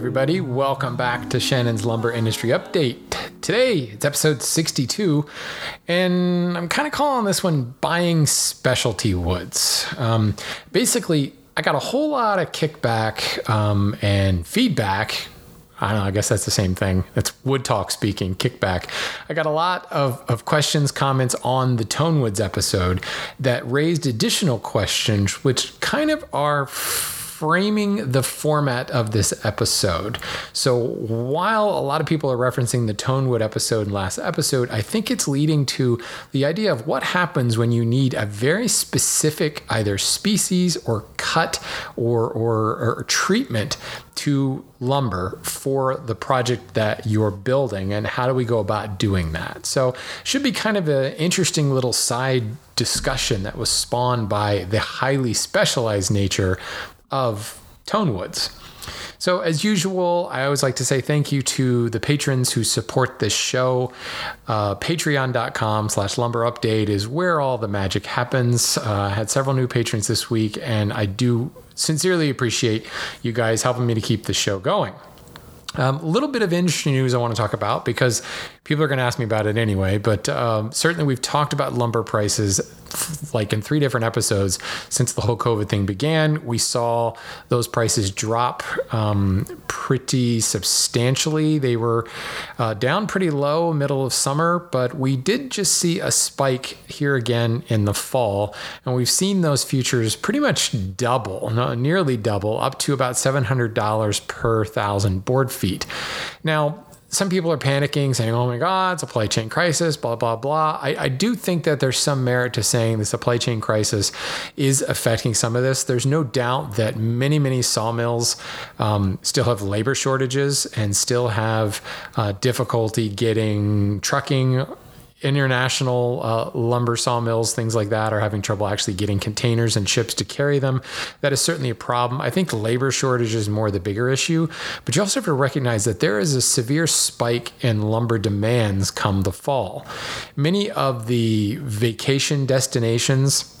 everybody. Welcome back to Shannon's Lumber Industry Update. Today, it's episode 62, and I'm kind of calling this one Buying Specialty Woods. Um, basically, I got a whole lot of kickback um, and feedback I don't know, I guess that's the same thing. That's Wood Talk speaking, kickback. I got a lot of, of questions, comments on the Tonewoods episode that raised additional questions, which kind of are framing the format of this episode. So while a lot of people are referencing the Tonewood episode and last episode, I think it's leading to the idea of what happens when you need a very specific either species or cut or, or, or treatment to lumber for the project that you're building and how do we go about doing that so should be kind of an interesting little side discussion that was spawned by the highly specialized nature of Tonewoods. So, as usual, I always like to say thank you to the patrons who support this show. Uh, Patreon.com slash lumber update is where all the magic happens. Uh, I had several new patrons this week, and I do sincerely appreciate you guys helping me to keep the show going. A um, little bit of industry news I want to talk about because people are going to ask me about it anyway. But um, certainly, we've talked about lumber prices like in three different episodes since the whole COVID thing began. We saw those prices drop um, pretty substantially. They were uh, down pretty low middle of summer, but we did just see a spike here again in the fall. And we've seen those futures pretty much double, no, nearly double, up to about $700 per thousand board feet. Now, some people are panicking, saying, oh my God, supply chain crisis, blah, blah, blah. I, I, do think that there's some merit to saying the supply chain crisis is affecting some of this. There's no doubt that many, many sawmills um, still have labor shortages and still have uh, difficulty getting trucking international uh, lumber sawmills, things like that, are having trouble actually getting containers and ships to carry them. That is certainly a problem. I think labor shortage is more the bigger issue, but you also have to recognize that there is a severe spike in lumber demands come the fall. Many of the vacation destinations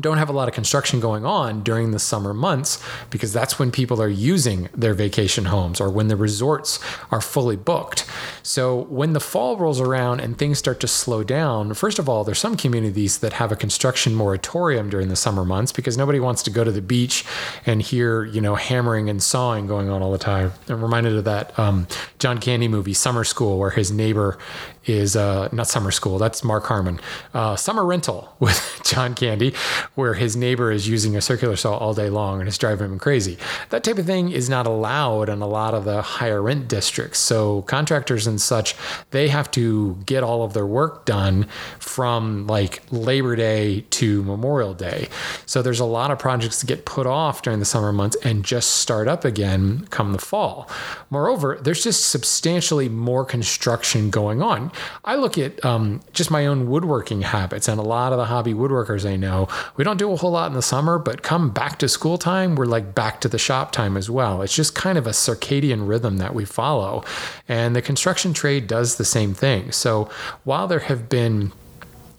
don't have a lot of construction going on during the summer months because that's when people are using their vacation homes or when the resorts are fully booked. So when the fall rolls around and things start to slow down, first of all, there's some communities that have a construction moratorium during the summer months because nobody wants to go to the beach and hear, you know, hammering and sawing going on all the time. I'm reminded of that um, John Candy movie, Summer School, where his neighbor is uh, not Summer School, that's Mark Harmon, uh, Summer Rental with John Candy, where his neighbor is using a circular saw all day long and it's driving him crazy. That type of thing is not allowed in a lot of the higher rent districts. So contractors and such, they have to get all of their work done from like Labor Day to Memorial Day. So there's a lot of projects that get put off during the summer months and just start up again come the fall. Moreover, there's just substantially more construction going on. I look at um, just my own woodworking habits and a lot of the hobby woodworkers I know. We don't do a whole lot in the summer, but come back to school time, we're like back to the shop time as well. It's just kind of a circadian rhythm that we follow. And the construction trade does the same thing. So while there have been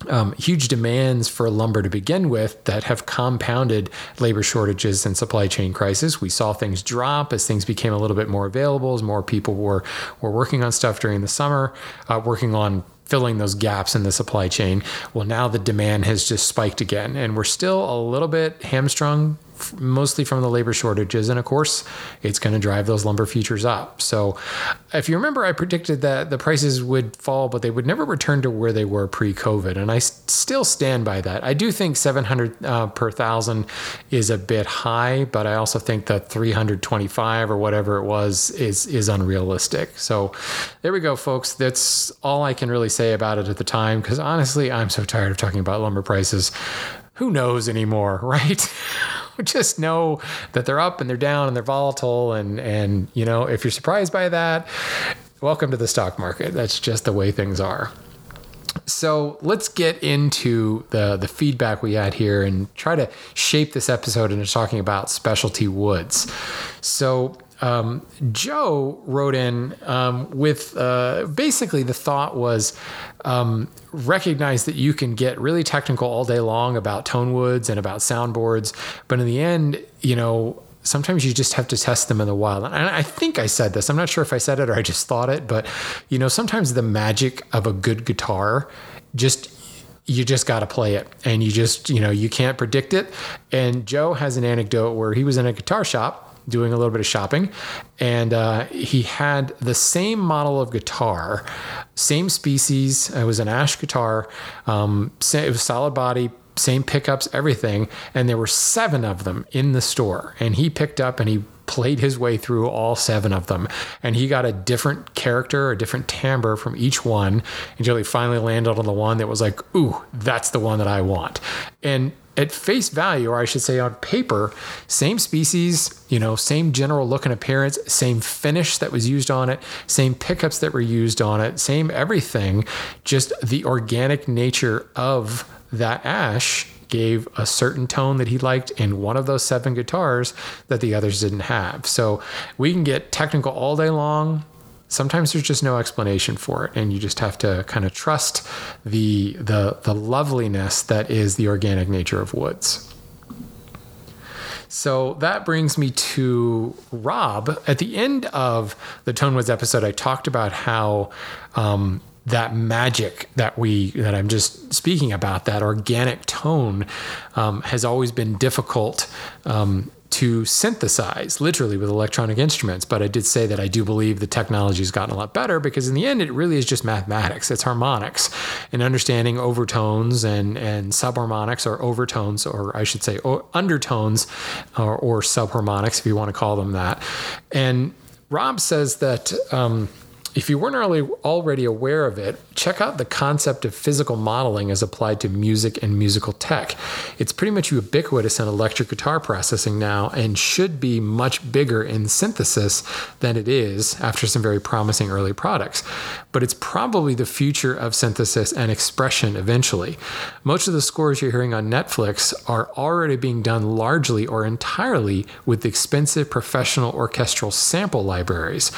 um, huge demands for lumber to begin with that have compounded labor shortages and supply chain crisis. We saw things drop as things became a little bit more available, as more people were were working on stuff during the summer, uh, working on filling those gaps in the supply chain. Well, now the demand has just spiked again, and we're still a little bit hamstrung mostly from the labor shortages. And of course, it's going to drive those lumber futures up. So, if you remember, I predicted that the prices would fall, but they would never return to where they were pre COVID. And I still stand by that. I do think 700 uh, per thousand is a bit high, but I also think that 325 or whatever it was is, is unrealistic. So, there we go, folks. That's all I can really say about it at the time because honestly, I'm so tired of talking about lumber prices. Who knows anymore, right? just know that they're up and they're down and they're volatile. And, and, you know, if you're surprised by that, welcome to the stock market. That's just the way things are. So let's get into the the feedback we had here and try to shape this episode into talking about specialty woods. So um, Joe wrote in um, with uh, basically the thought was um, recognize that you can get really technical all day long about tone woods and about soundboards, but in the end, you know, sometimes you just have to test them in the wild. And I think I said this. I'm not sure if I said it or I just thought it, but you know, sometimes the magic of a good guitar just you just got to play it and you just you know you can't predict it and joe has an anecdote where he was in a guitar shop doing a little bit of shopping and uh, he had the same model of guitar same species it was an ash guitar um, it was solid body same pickups, everything. And there were seven of them in the store. And he picked up and he played his way through all seven of them. And he got a different character, a different timbre from each one until he finally landed on the one that was like, ooh, that's the one that I want. And at face value, or I should say on paper, same species, you know, same general look and appearance, same finish that was used on it, same pickups that were used on it, same everything, just the organic nature of that Ash gave a certain tone that he liked in one of those seven guitars that the others didn't have. So we can get technical all day long. Sometimes there's just no explanation for it, and you just have to kind of trust the the the loveliness that is the organic nature of woods. So that brings me to Rob. At the end of the Tone Woods episode, I talked about how um, that magic that we that I'm just speaking about, that organic tone, um, has always been difficult um, to synthesize, literally with electronic instruments. But I did say that I do believe the technology has gotten a lot better because in the end, it really is just mathematics. It's harmonics and understanding overtones and and subharmonics or overtones, or I should say undertones, or, or subharmonics if you want to call them that. And Rob says that. Um, if you weren't already aware of it, check out the concept of physical modeling as applied to music and musical tech. It's pretty much ubiquitous in electric guitar processing now and should be much bigger in synthesis than it is after some very promising early products. But it's probably the future of synthesis and expression eventually. Most of the scores you're hearing on Netflix are already being done largely or entirely with expensive professional orchestral sample libraries.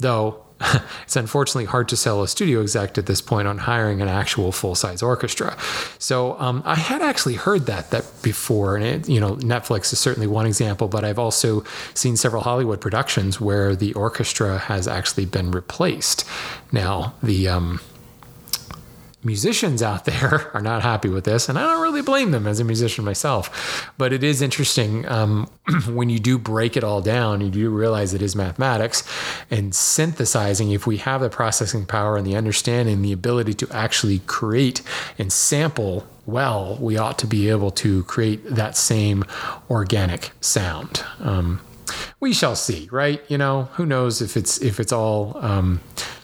Though it's unfortunately hard to sell a studio exec at this point on hiring an actual full size orchestra. So um, I had actually heard that that before, and it, you know Netflix is certainly one example, but I've also seen several Hollywood productions where the orchestra has actually been replaced. Now the um, musicians out there are not happy with this, and I don't really blame them as a musician myself. But it is interesting um, when you do break it all down, you do realize it is mathematics and synthesizing. If we have the processing power and the understanding, the ability to actually create and sample well, we ought to be able to create that same organic sound. Um, we shall see, right? You know, who knows if it's if it's all um,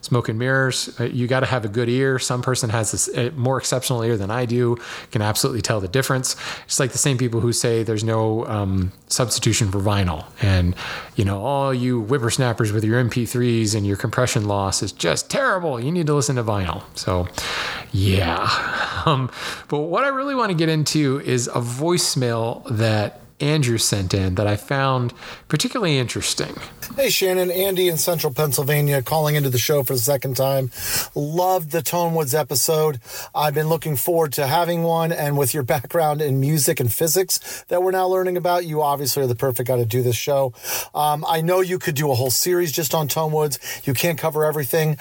smoke and mirrors. Uh, you got to have a good ear. Some person has this uh, more exceptional ear than I do, can absolutely tell the difference. It's like the same people who say there's no um, substitution for vinyl. And, you know, all you whippersnappers with your MP3s and your compression loss is just terrible. You need to listen to vinyl. So, yeah. Um, but what I really want to get into is a voicemail that Andrew sent in that I found particularly interesting. Hey, Shannon, Andy in central Pennsylvania calling into the show for the second time. Loved the Tone Woods episode. I've been looking forward to having one, and with your background in music and physics that we're now learning about, you obviously are the perfect guy to do this show. Um, I know you could do a whole series just on Tone Woods. You can't cover everything.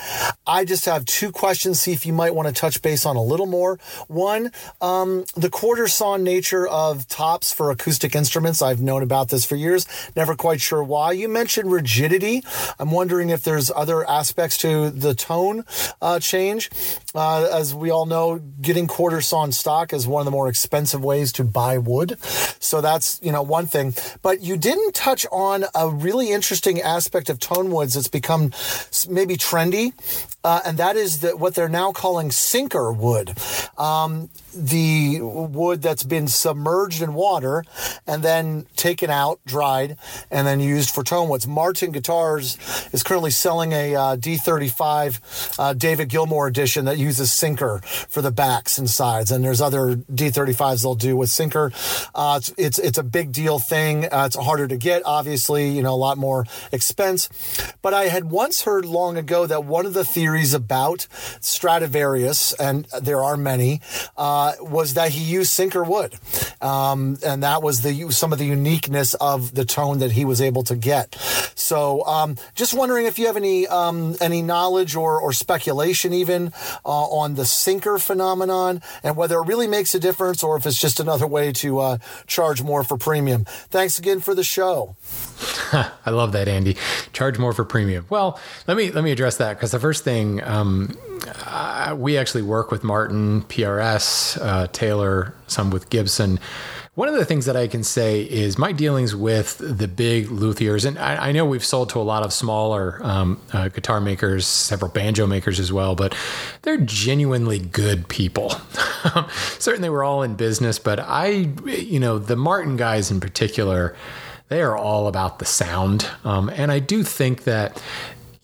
I just have two questions, see if you might want to touch base on a little more. One, um, the quarter saw nature of tops for acoustic instruments instruments. I've known about this for years, never quite sure why. You mentioned rigidity. I'm wondering if there's other aspects to the tone uh, change. Uh, as we all know, getting quarter sawn stock is one of the more expensive ways to buy wood. So that's, you know, one thing. But you didn't touch on a really interesting aspect of tone woods that's become maybe trendy, uh, and that is that what they're now calling sinker wood. Um, the wood that's been submerged in water and then taken out, dried, and then used for tone woods. Martin Guitars is currently selling a uh, D35 uh, David Gilmour edition that uses sinker for the backs and sides, and there's other D35s they'll do with sinker. Uh, it's, it's, it's a big deal thing. Uh, it's harder to get, obviously, you know, a lot more expense. But I had once heard long ago that one of the theories about Stradivarius, and there are many, uh, was that he used sinker wood, um, and that was the some of the uniqueness of the tone that he was able to get. So, um, just wondering if you have any um, any knowledge or, or speculation even uh, on the sinker phenomenon and whether it really makes a difference or if it's just another way to uh, charge more for premium. Thanks again for the show. I love that, Andy. Charge more for premium. Well, let me let me address that because the first thing um, uh, we actually work with Martin, PRS, uh, Taylor, some with Gibson. One of the things that I can say is my dealings with the big luthiers, and I, I know we've sold to a lot of smaller um, uh, guitar makers, several banjo makers as well, but they're genuinely good people. Certainly, we're all in business, but I, you know, the Martin guys in particular, they are all about the sound. Um, and I do think that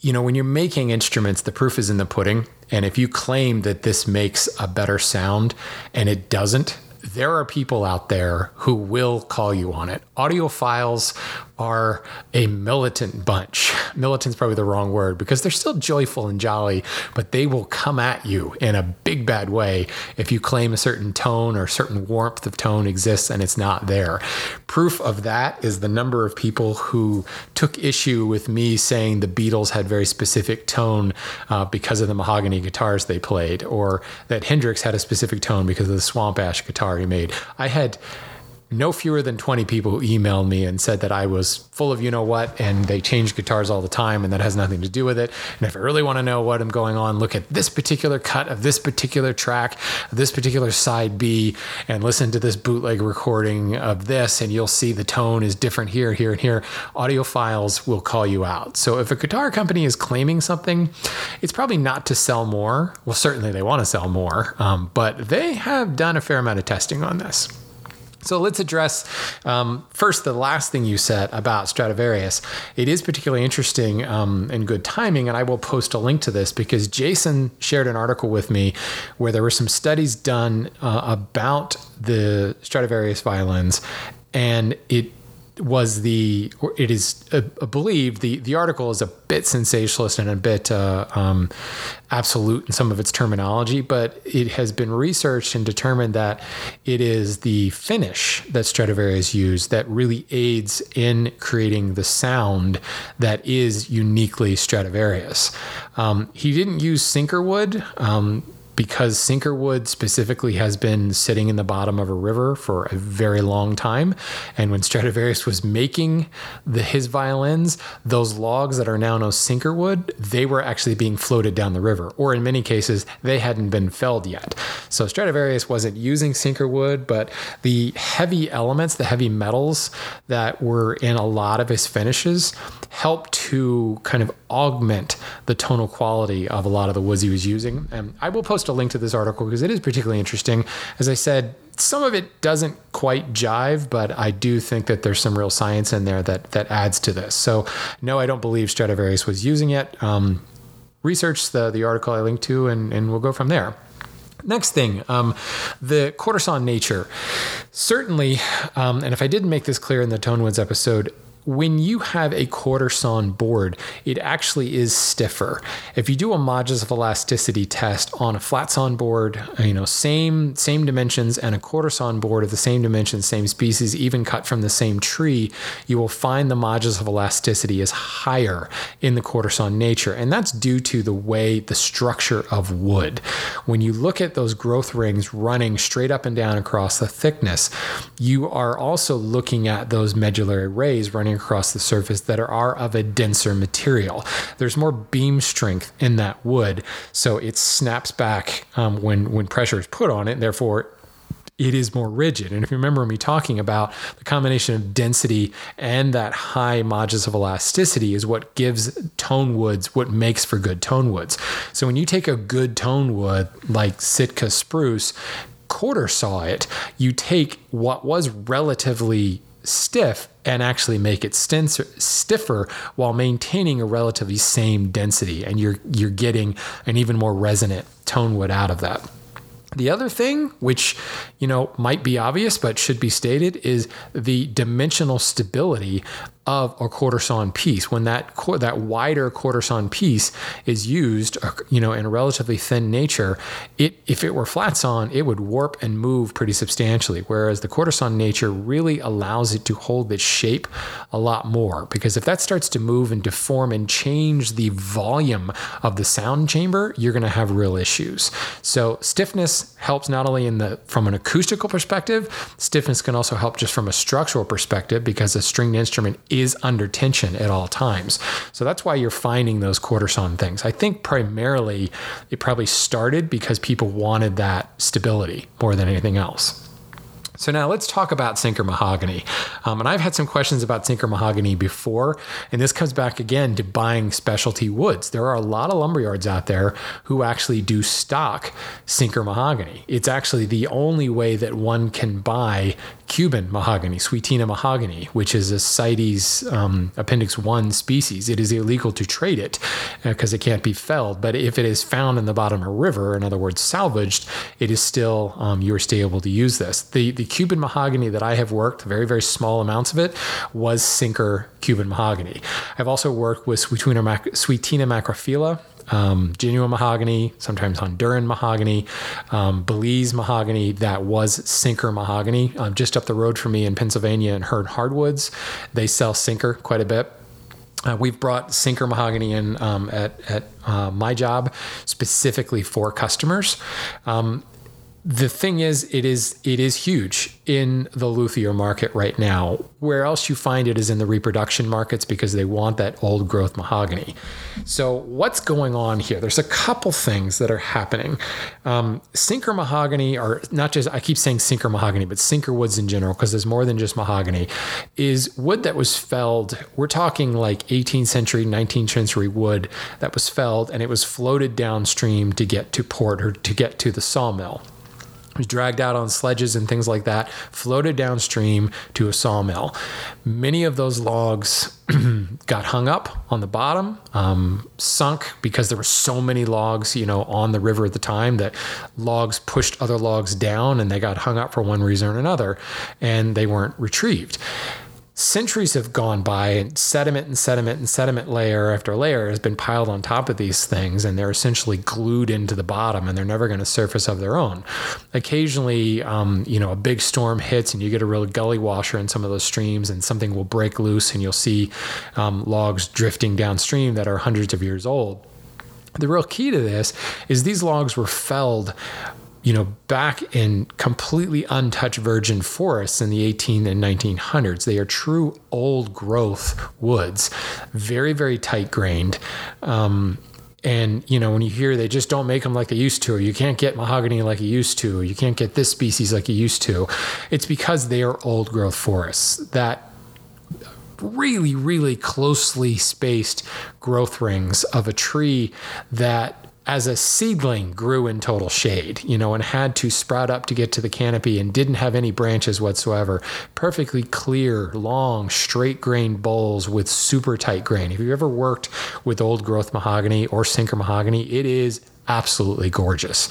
you know, when you're making instruments, the proof is in the pudding. And if you claim that this makes a better sound and it doesn't, there are people out there who will call you on it. Audiophiles are a militant bunch. Militant's probably the wrong word because they're still joyful and jolly, but they will come at you in a big bad way if you claim a certain tone or certain warmth of tone exists and it's not there. Proof of that is the number of people who took issue with me saying the Beatles had very specific tone uh, because of the mahogany guitars they played, or that Hendrix had a specific tone because of the swamp ash guitar he made. I had no fewer than 20 people who emailed me and said that I was full of you know what and they change guitars all the time and that has nothing to do with it. And if I really want to know what I'm going on, look at this particular cut of this particular track, this particular side B, and listen to this bootleg recording of this, and you'll see the tone is different here, here, and here. Audiophiles will call you out. So if a guitar company is claiming something, it's probably not to sell more. Well, certainly they want to sell more, um, but they have done a fair amount of testing on this. So let's address um, first the last thing you said about Stradivarius. It is particularly interesting um, and good timing, and I will post a link to this because Jason shared an article with me where there were some studies done uh, about the Stradivarius violins, and it was the it is uh, believed the the article is a bit sensationalist and a bit uh, um, absolute in some of its terminology, but it has been researched and determined that it is the finish that Stradivarius used that really aids in creating the sound that is uniquely Stradivarius. Um, he didn't use sinker wood. Um, because sinkerwood specifically has been sitting in the bottom of a river for a very long time. And when Stradivarius was making the, his violins, those logs that are now known as sinkerwood, they were actually being floated down the river, or in many cases, they hadn't been felled yet. So Stradivarius wasn't using sinkerwood, but the heavy elements, the heavy metals that were in a lot of his finishes helped to kind of augment the tonal quality of a lot of the woods he was using. And I will post a link to this article because it is particularly interesting. As I said, some of it doesn't quite jive, but I do think that there's some real science in there that that adds to this. So no, I don't believe Stradivarius was using it. Um, research the the article I linked to, and and we'll go from there. Next thing, um, the quartersaw nature. Certainly, um, and if I didn't make this clear in the Tonewoods episode, when you have a quarter sawn board, it actually is stiffer. If you do a modulus of elasticity test on a flat sawn board, you know, same same dimensions and a quarter sawn board of the same dimensions, same species, even cut from the same tree, you will find the modulus of elasticity is higher in the quarter sawn nature, and that's due to the way the structure of wood. When you look at those growth rings running straight up and down across the thickness, you are also looking at those medullary rays running across the surface that are of a denser material. There's more beam strength in that wood, so it snaps back um, when when pressure is put on it. Therefore, it is more rigid. And if you remember me talking about the combination of density and that high modulus of elasticity is what gives tone woods what makes for good tone woods. So when you take a good tone wood like Sitka spruce, quarter saw it, you take what was relatively stiff and actually make it stiffer while maintaining a relatively same density and you're you're getting an even more resonant tone wood out of that. The other thing, which you know might be obvious but should be stated, is the dimensional stability of a quarter sawn piece. When that that wider quarter sawn piece is used, uh, you know, in a relatively thin nature, it if it were flat sawn, it would warp and move pretty substantially. Whereas the quarter sawn nature really allows it to hold its shape a lot more. Because if that starts to move and deform and change the volume of the sound chamber, you're going to have real issues. So stiffness helps not only in the from an acoustical perspective, stiffness can also help just from a structural perspective because a stringed instrument is under tension at all times. So that's why you're finding those sawn things. I think primarily it probably started because people wanted that stability more than anything else. So now let's talk about sinker mahogany. Um, and I've had some questions about sinker mahogany before, and this comes back again to buying specialty woods. There are a lot of lumberyards out there who actually do stock sinker mahogany. It's actually the only way that one can buy Cuban mahogany, Swietenia mahogany, which is a CITES um, Appendix 1 species. It is illegal to trade it because uh, it can't be felled. But if it is found in the bottom of a river, in other words, salvaged, it is still, um, you're still able to use this. The, the Cuban mahogany that I have worked, very, very small amounts of it, was sinker Cuban mahogany. I've also worked with Swietenia, Swietenia macrophylla, um, genuine mahogany, sometimes Honduran mahogany, um, Belize mahogany that was sinker mahogany. Um, just up the road from me in Pennsylvania and Hearne Hardwoods, they sell sinker quite a bit. Uh, we've brought sinker mahogany in um, at, at uh, my job specifically for customers. Um, the thing is it is it is huge in the luthier market right now. Where else you find it is in the reproduction markets because they want that old growth mahogany. So what's going on here? There's a couple things that are happening. Um, sinker mahogany or not just i keep saying sinker mahogany but sinker woods in general because there's more than just mahogany is wood that was felled. We're talking like 18th century 19th century wood that was felled and it was floated downstream to get to port or to get to the sawmill was dragged out on sledges and things like that, floated downstream to a sawmill. Many of those logs got hung up on the bottom, um, sunk because there were so many logs, you know, on the river at the time that logs pushed other logs down and they got hung up for one reason or another, and they weren't retrieved centuries have gone by and sediment and sediment and sediment layer after layer has been piled on top of these things and they're essentially glued into the bottom and they're never going to surface of their own. Occasionally um, you know a big storm hits and you get a real gully washer in some of those streams and something will break loose and you'll see um, logs drifting downstream that are hundreds of years old. The real key to this is these logs were felled you know, back in completely untouched virgin forests in the 18 and 1900s. They are true old growth woods, very, very tight grained. Um, and you know when you hear they just don't make them like they used to or you can't get mahogany like you used to or you can't get this species like you used to it's because they are old growth forests that really really closely spaced growth rings of a tree that as a seedling grew in total shade, you know, and had to sprout up to get to the canopy and didn't have any branches whatsoever. Perfectly clear, long, straight grained boles with super tight grain. If you've ever worked with old growth mahogany or sinker mahogany, it is absolutely gorgeous.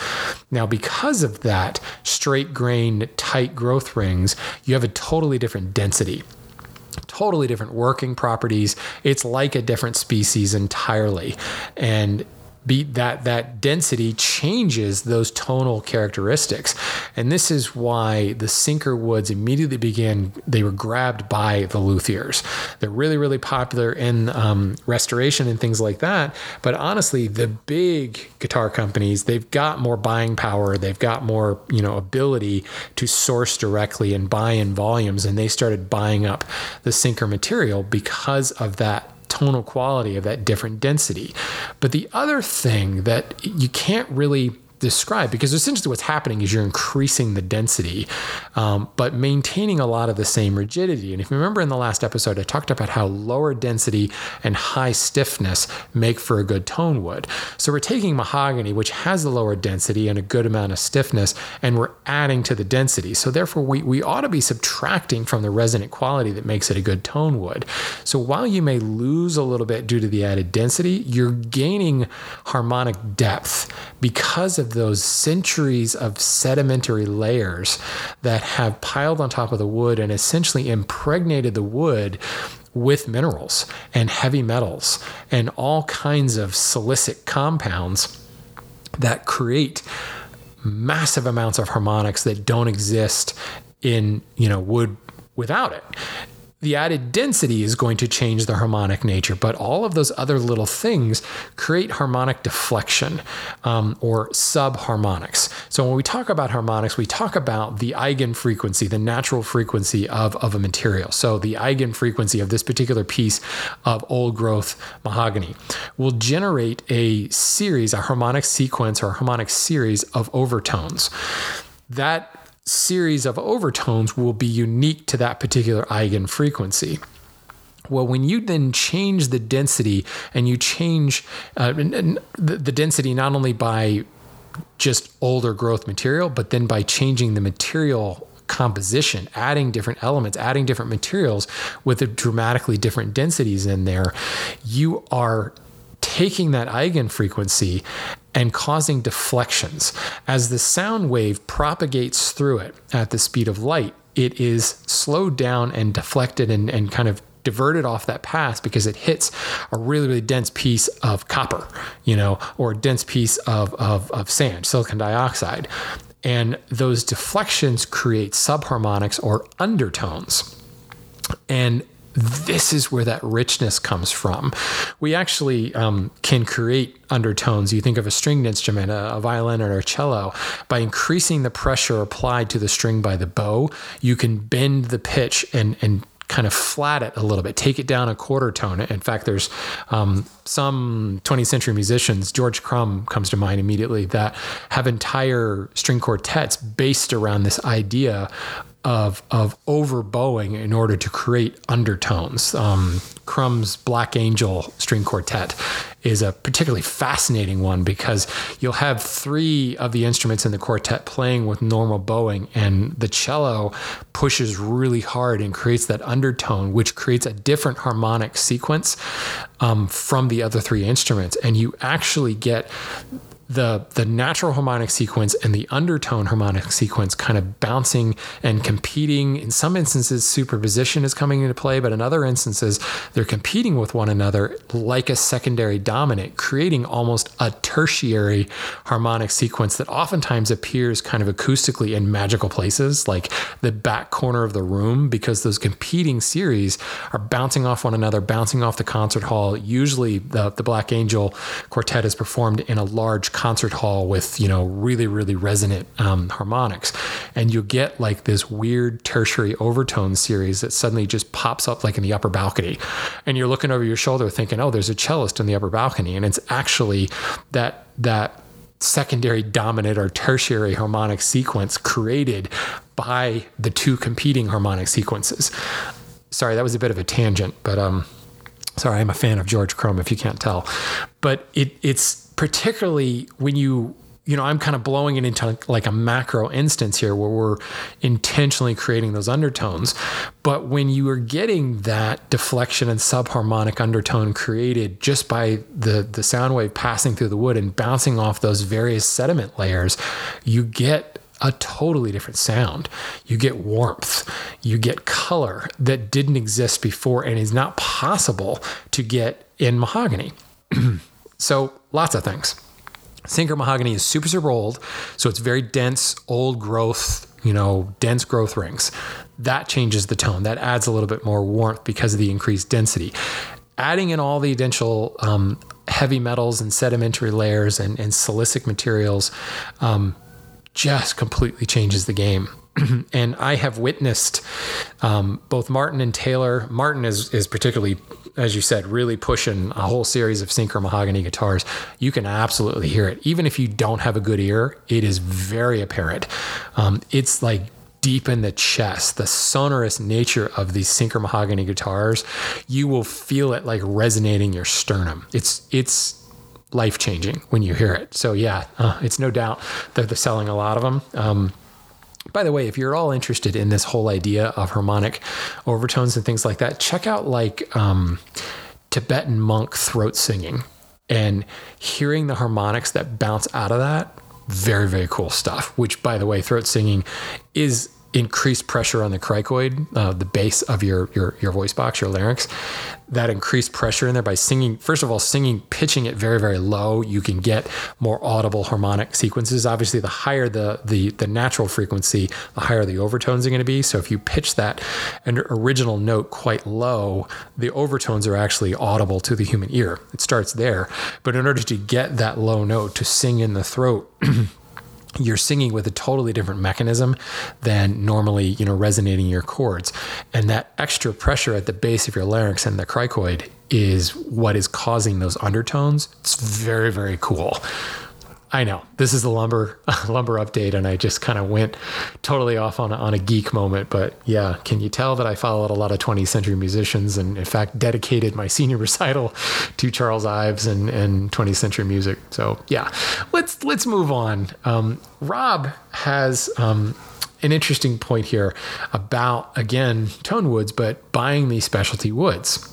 Now, because of that straight grain, tight growth rings, you have a totally different density totally different working properties. It's like a different species entirely. And that that density changes those tonal characteristics. And this is why the sinker woods immediately began they were grabbed by the luthiers. They're really really popular in um, restoration and things like that. But honestly the big guitar companies they've got more buying power. They've got more you know ability to source directly and buy in volumes. And they started buying up the sinker material because of that tonal quality of that different density. But the other thing that you can't really describe because essentially what's happening is you're increasing the density um, but maintaining a lot of the same rigidity. And if you remember in the last episode i talked about how lower density and high stiffness make for a good tone wood. So we're taking mahogany which has the lower density and a good amount of stiffness and we're adding to the density. So therefore we, we ought to be subtracting from the resonant quality that makes it a good tone wood. So while you may lose a little bit due to the added density you're gaining harmonic depth because of those centuries of sedimentary layers that have piled on top of the wood and essentially impregnated the wood with minerals and heavy metals and all kinds of silicic compounds that create massive amounts of harmonics that don't exist in you know wood without it the added density is going to change the harmonic nature, but all of those other little things create harmonic deflection um, or subharmonics. So when we talk about harmonics, we talk about the eigenfrequency, the natural frequency of, of a material. So the eigenfrequency of this particular piece of old growth mahogany will generate a series, a harmonic sequence or a harmonic series of overtones. That series of overtones will be unique to that particular eigenfrequency. Well, when you then change the density and you change uh, the density not only by just older growth material, but then by changing the material composition, adding different elements, adding different materials with dramatically different densities in there, you are taking that eigenfrequency and causing deflections. As the sound wave propagates through it at the speed of light, it is slowed down and deflected and, and kind of diverted off that path because it hits a really, really dense piece of copper, you know, or a dense piece of, of, of sand, silicon dioxide. And those deflections create subharmonics or undertones. And this is where that richness comes from. We actually um, can create undertones. You think of a stringed instrument, a, a, violin or a cello, by increasing the pressure applied to the string by the bow, you can bend the pitch and, and kind of flat it a little bit, take it down a quarter tone. In fact, there's um, some 20th century musicians, George Crumb comes to mind immediately, that have entire string quartets based around this idea of of overbowing in order to create undertones. Um, Crumb's Black Angel string quartet is a particularly fascinating one because you'll have three of the instruments in the quartet playing with normal bowing, and the cello pushes really hard and creates that undertone, which creates a different harmonic sequence um, from the other three instruments, and you actually get the the natural harmonic sequence and the undertone harmonic sequence kind of bouncing and competing. In some instances, superposition is coming into play, but in other instances, they're competing with one another like a secondary dominant, creating almost a tertiary harmonic sequence that oftentimes appears kind of acoustically in magical places, like the back corner of the room, because those competing series are bouncing off one another, bouncing off the concert hall. Usually, the the Black Angel Quartet is performed in a large concert hall with you know really really resonant um, harmonics. And you get like this weird tertiary overtone series that suddenly just pops up like in the upper balcony. And you're looking over your shoulder thinking oh there's a cellist in the upper balcony. And it's actually that that secondary dominant or tertiary harmonic sequence created by the two competing harmonic sequences. Sorry that was a bit of a tangent but um sorry i'm a fan of george crumb if you can't tell. But it it's particularly when you you know, I'm kind of blowing it into like a macro instance here where we're intentionally creating those undertones. But when you are getting that deflection and subharmonic undertone created just by the, the sound wave passing through the wood and bouncing off those various sediment layers, you get a totally different sound. You get warmth, you get color that didn't exist before and is not possible to get in mahogany. So lots of things. Sinker mahogany is super, super old. So it's very dense, old growth, you know, dense growth rings. That changes the tone. That adds a little bit more warmth because of the increased density. Adding in all the additional um, heavy metals and sedimentary layers and, and silicic materials um, just completely changes the game. and I have witnessed um, both Martin and Taylor. Martin is is particularly as you said, really pushing a whole series of Sinker mahogany guitars, you can absolutely hear it. Even if you don't have a good ear, it is very apparent. Um, it's like deep in the chest, the sonorous nature of these Sinker mahogany guitars, you will feel it like resonating your sternum. It's it's life changing when you hear it. So yeah, uh, it's no doubt that they're selling a lot of them. Um, by the way, if you're all interested in this whole idea of harmonic overtones and things like that, check out like um, Tibetan monk throat singing and hearing the harmonics that bounce out of that. Very, very cool stuff. Which, by the way, throat singing is increased pressure on the cricoid, uh, the base of your, your your voice box, your larynx. That increased pressure in there by singing. First of all, singing, pitching it very very low, you can get more audible harmonic sequences. Obviously, the higher the the the natural frequency, the higher the overtones are going to be. So if you pitch that an original note quite low, the overtones are actually audible to the human ear. It starts there, but in order to get that low note to sing in the throat. you're singing with a totally different mechanism than normally, you know, resonating your cords. And that extra pressure at the base of your larynx and the cricoid is what is causing those undertones. It's very, very cool. I know this is a lumber lumber update, and I just kind of went totally off on a, on a geek moment. But yeah, can you tell that I followed a lot of 20th century musicians, and in fact dedicated my senior recital to Charles Ives and, and 20th century music. So yeah, let's let's move on. Um, Rob has um, an interesting point here about again tone woods, but buying these specialty woods.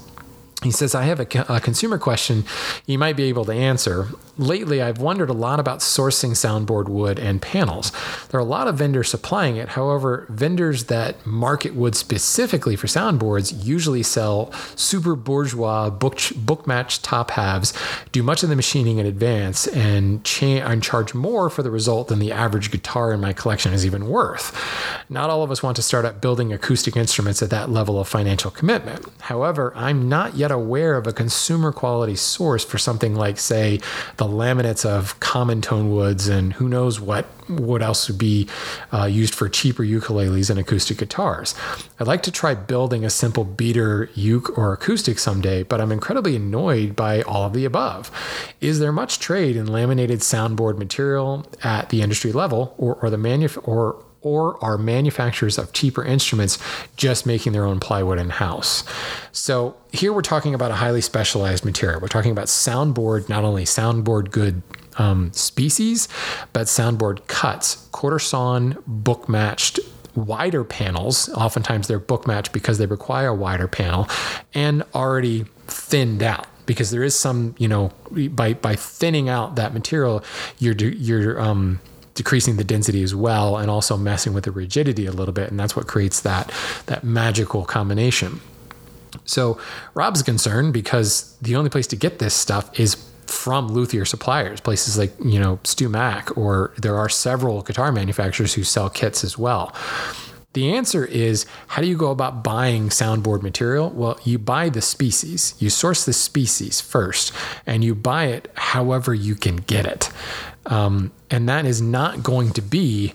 He says, I have a, a, consumer question you might be able to answer. Lately, I've wondered a lot about sourcing soundboard wood and panels. There are a lot of vendors supplying it. However, vendors that market wood specifically for soundboards usually sell super bourgeois book, book match top halves, do much of the machining in advance, and, cha- and charge more for the result than the average guitar in my collection is even worth. Not all of us want to start up building acoustic instruments at that level of financial commitment. However, I'm not yet aware of a consumer quality source for something like, say, the laminates of common tone woods and who knows what what else would be uh, used for cheaper ukuleles and acoustic guitars. I'd like to try building a simple beater uke or acoustic someday, but I'm incredibly annoyed by all of the above. Is there much trade in laminated soundboard material at the industry level, or, or the manuf- or or are manufacturers of cheaper instruments just making their own plywood in house? So, here we're talking about a highly specialized material. We're talking about soundboard, not only soundboard good um, species, but soundboard cuts, quarter sawn, book matched wider panels. Oftentimes they're book matched because they require a wider panel and already thinned out because there is some, you know, by by thinning out that material, you're you're um, decreasing the density as well and also messing with the rigidity a little bit and that's what creates that that magical combination so rob's concerned because the only place to get this stuff is from luthier suppliers places like you know StewMac or there are several guitar manufacturers who sell kits as well the answer is how do you go about buying soundboard material? Well, you buy the species, you source the species first, and you buy it however you can get it. Um, and that is not going to be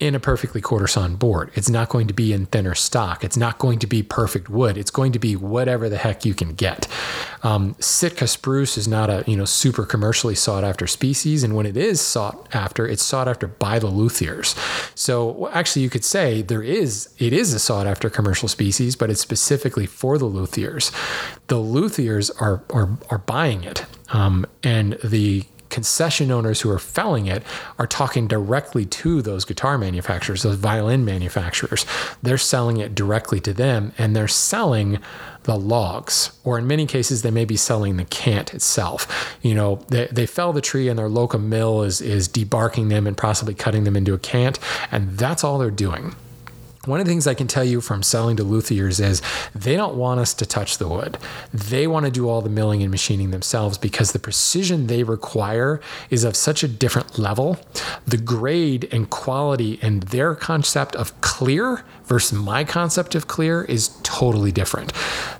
in a perfectly quarter sawn board. It's not going to be in thinner stock. It's not going to be perfect wood. It's going to be whatever the heck you can get. Um, Sitka spruce is not a you know super commercially sought after species, and when it is sought after, it's sought after by the luthiers. So actually, you could say there is it is a sought after commercial species, but it's specifically for the luthiers. The luthiers are are, are buying it, um, and the concession owners who are felling it are talking directly to those guitar manufacturers, those violin manufacturers. They're selling it directly to them and they're selling the logs, or in many cases, they may be selling the cant itself. You know, they, they fell the tree and their local mill is, is debarking them and possibly cutting them into a cant, and that's all they're doing. One of the things I can tell you from selling to luthiers is they don't want us to touch the wood. They want to do all the milling and machining themselves because the precision they require is of such a different level. The grade and quality and their concept of clear versus my concept of clear is totally different.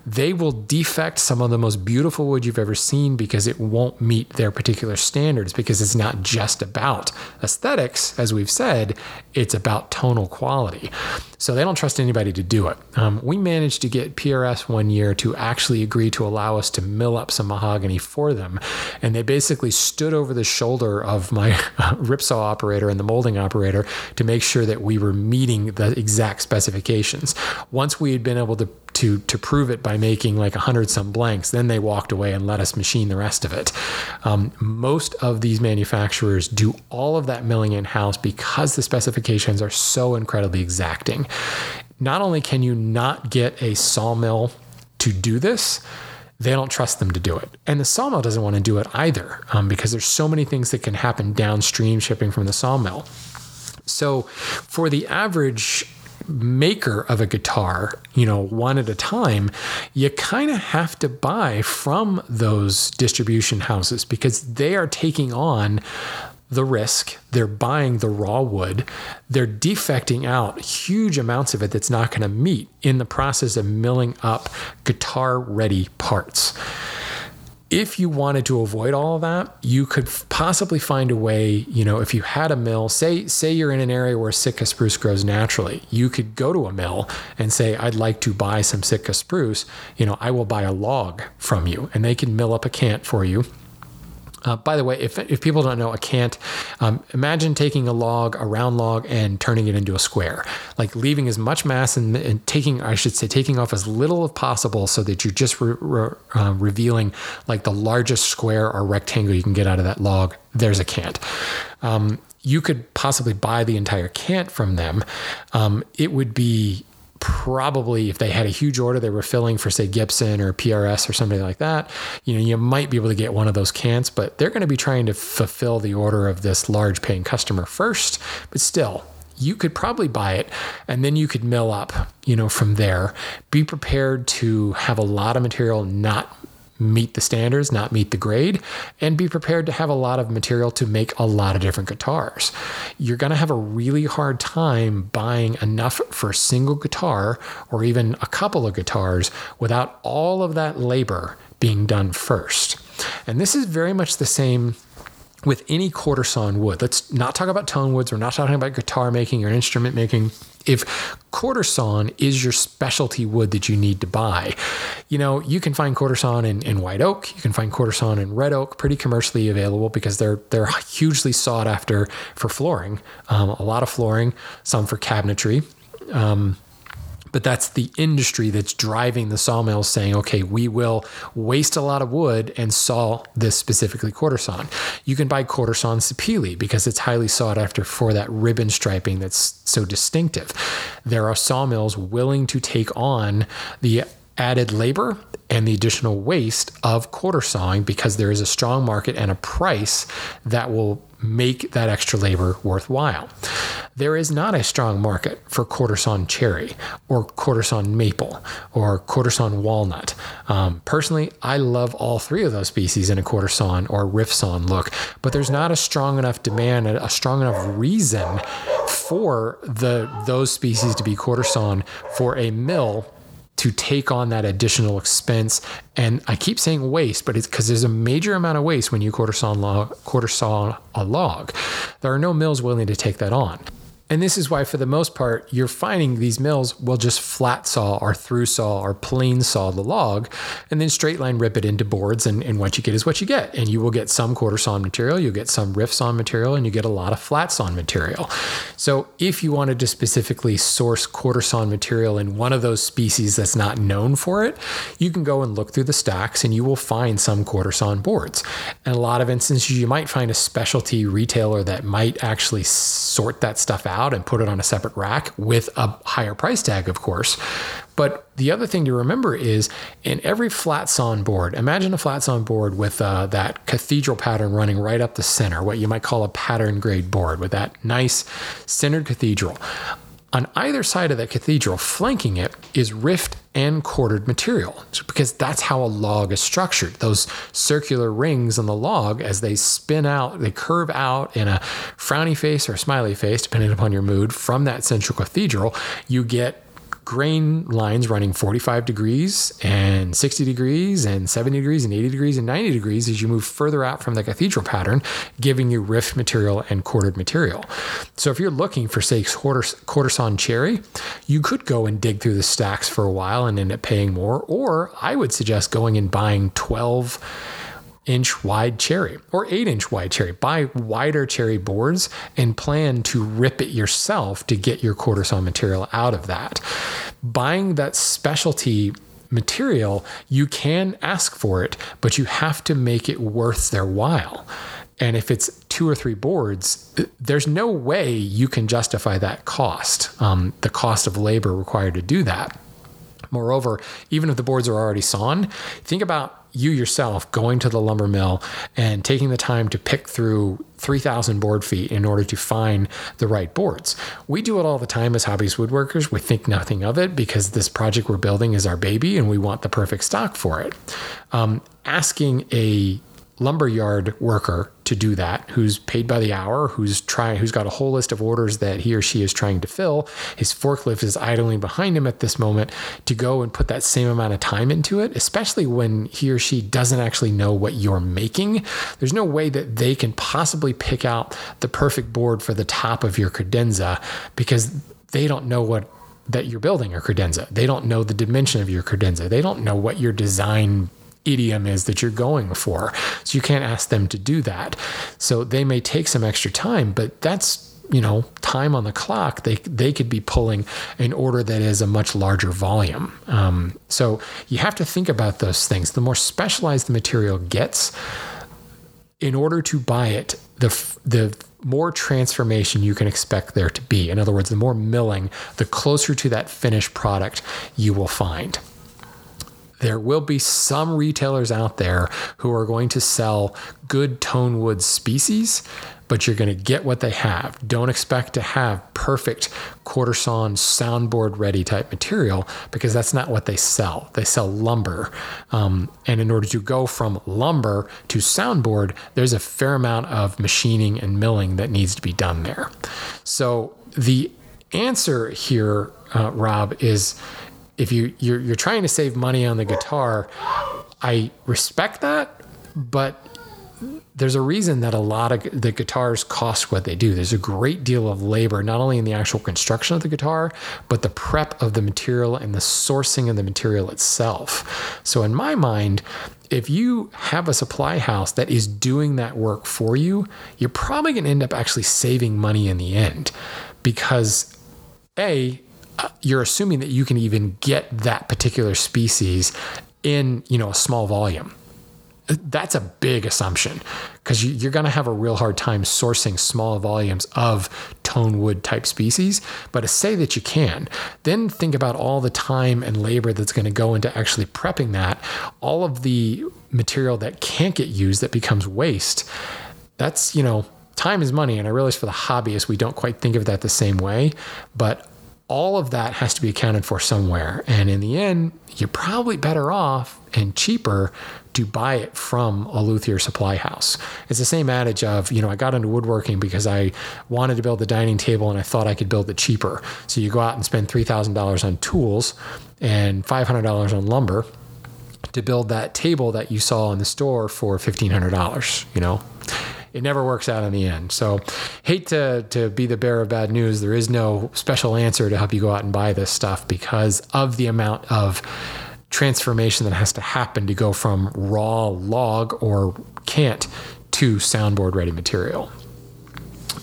They will defect some of the most beautiful wood you've ever seen because it won't meet their particular standards because it's not just about aesthetics, as we've said, it's about tonal quality. So they don't trust anybody to do it. Um, we managed to get PRS one year to actually agree to allow us to mill up some mahogany for them. And they basically stood over the shoulder of my ripsaw operator and the molding operator to make sure that we were meeting the exact specifications. Once we had been able to to to prove it by making like a hundred some blanks. Then they walked away and let us machine the rest of it. Um, most of these manufacturers do all of that milling in house because the specifications are so incredibly exacting. Not only can you not get a sawmill to do this, they don't trust them to do it. And the sawmill doesn't want to do it either um, because there's so many things that can happen downstream shipping from the sawmill. So for the average maker of a guitar, you know, one at a time, you kind of have to buy from those distribution houses because they are taking on the risk. They're buying the raw wood. They're defecting out huge amounts of it that's not going to meet in the process of milling up guitar ready parts if you wanted to avoid all of that, you could possibly find a way, you know, if you had a mill, say say you're in an area where Sitka spruce grows naturally, you could go to a mill and say I'd like to buy some Sitka spruce, you know, I will buy a log from you and they can mill up a cant for you uh, by the way, if, if people don't know a cant, um, imagine taking a log, a round log, and turning it into a square, like leaving as much mass and, taking, I should say, taking off as little as possible so that you're just re- re- uh, revealing like the largest square or rectangle you can get out of that log. There's a cant. Um, you could possibly buy the entire cant from them. Um, it would be probably if they had a huge order they were filling for say Gibson or PRS or somebody like that, you know, you might be able to get one of those cants, but they're going to be trying to fulfill the order of this large paying customer first. But still, you could probably buy it and then you could mill up, you know, from there. Be prepared to have a lot of material not meet the standards, not meet the grade, and be prepared to have a lot of material to make a lot of different guitars. You're going to have a really hard time buying enough for a single guitar or even a couple of guitars without all of that labor being done first. And this is very much the same with any quarter sawn wood. Let's not talk about tone woods. We're not talking about guitar making or instrument making. If quarter sawn is your specialty wood that you need to buy, you know, you can find quarter sawn in, in white oak. You can find quarter sawn in red oak, pretty commercially available because they're they're hugely sought after for flooring. Um, a lot of flooring, some for cabinetry. Um, but that's the industry that's driving the sawmills saying, okay, we will waste a lot of wood and saw this specifically quarter sawn. You can buy quarter sawn sapele because it's highly sought after for that ribbon striping that's so distinctive. There are sawmills willing to take on the added labor and the additional waste of quarter sawing because there is a strong market and a price that will make that extra labor worthwhile. There is not a strong market for sawn cherry or sawn maple or sawn walnut. Um, personally, I love all three of those species in a sawn or rift sawn look, but there's not a strong enough demand, a strong enough reason for the those species to be sawn for a mill to take on that additional expense. And I keep saying waste, but it's because there's a major amount of waste when you quarter saw, a log. There are no mills willing to take that on. And this is why, for the most part, you're finding these mills will just flat saw or through saw or plane saw the log and then straight line rip it into boards. And, and what you get is what you get. And you will get some quarter sawn material, you'll get some rift sawn material, and you get a lot of flat sawn material. So if you wanted to specifically source quarter sawn material in one of those species that's not known for it, you can go and look through the stacks and you will find some quarter sawn boards. And a lot of instances, you might find a specialty retailer that might actually sort that stuff out out and put it on a separate rack with a higher price tag, of course. But the other thing to remember is in every flat sawn board, imagine a flat sawn board with uh, that cathedral pattern running right up the center, what you might call a pattern grade board with that nice centered cathedral. On either side of that cathedral, flanking it, is rift and quartered material because that's how a log is structured. Those circular rings on the log, as they spin out, they curve out in a frowny face or smiley face, depending upon your mood, from that central cathedral, you get grain lines running 45 degrees and 60 degrees and 70 degrees and 80 degrees and 90 degrees as you move further out from the cathedral pattern, giving you rift material and quartered material. So if you're looking for, say, quarter, quarter sawn cherry, you could go and dig through the stacks for a while and end up paying more. Or I would suggest going and buying 12 inch wide cherry or eight inch wide cherry. Buy wider cherry boards and plan to rip it yourself to get your quarter saw material out of that. Buying that specialty material, you can ask for it, but you have to make it worth their while. And if it's two or three boards, there's no way you can justify that cost, um, the cost of labor required to do that. Moreover, even if the boards are already sawn, think about you yourself going to the lumber mill and taking the time to pick through 3,000 board feet in order to find the right boards. We do it all the time as hobbyist woodworkers. We think nothing of it because this project we're building is our baby and we want the perfect stock for it. Um, asking a lumberyard worker to do that who's paid by the hour who's trying who's got a whole list of orders that he or she is trying to fill his forklift is idling behind him at this moment to go and put that same amount of time into it especially when he or she doesn't actually know what you're making there's no way that they can possibly pick out the perfect board for the top of your credenza because they don't know what that you're building a credenza. They don't know the dimension of your credenza. They don't know what your design idiom is that you're going for. So you can't ask them to do that. So they may take some extra time, but that's you know time on the clock. They they could be pulling an order that is a much larger volume. Um, so you have to think about those things. The more specialized the material gets in order to buy it the the more transformation you can expect there to be. In other words the more milling the closer to that finished product you will find there will be some retailers out there who are going to sell good tone wood species, but you're going to get what they have. Don't expect to have perfect quarter sawn soundboard ready type material because that's not what they sell. They sell lumber. Um, and in order to go from lumber to soundboard, there's a fair amount of machining and milling that needs to be done there. So the answer here, uh, Rob, is if you you're, you're trying to save money on the guitar, I respect that, but there's a reason that a lot of the guitars cost what they do. There's a great deal of labor, not only in the actual construction of the guitar, but the prep of the material and the sourcing of the material itself. So, in my mind, if you have a supply house that is doing that work for you, you're probably going to end up actually saving money in the end because, A, you're assuming that you can even get that particular species in you know a small volume that's a big assumption because you're going to have a real hard time sourcing small volumes of tone wood type species. But to say that you can, then think about all the time and labor that's going to go into actually prepping that, all of the material that can't get used that becomes waste. That's, you know, time is money. And I realize for the hobbyist, we don't quite think of that the same way. But all of that has to be accounted for somewhere. And in the end, you're probably better off and cheaper to buy it from a luthier supply house. It's the same adage of, you know, I got into woodworking because I wanted to build the dining table and I thought I could build it cheaper. So you go out and spend $3,000 on tools and $500 on lumber to build that table that you saw in the store for $1,500, you know? It never works out in the end. So, hate to to be the bearer of bad news. There is no special answer to help you go out and buy this stuff because of the amount of transformation that has to happen to go from raw log or cant to soundboard ready material.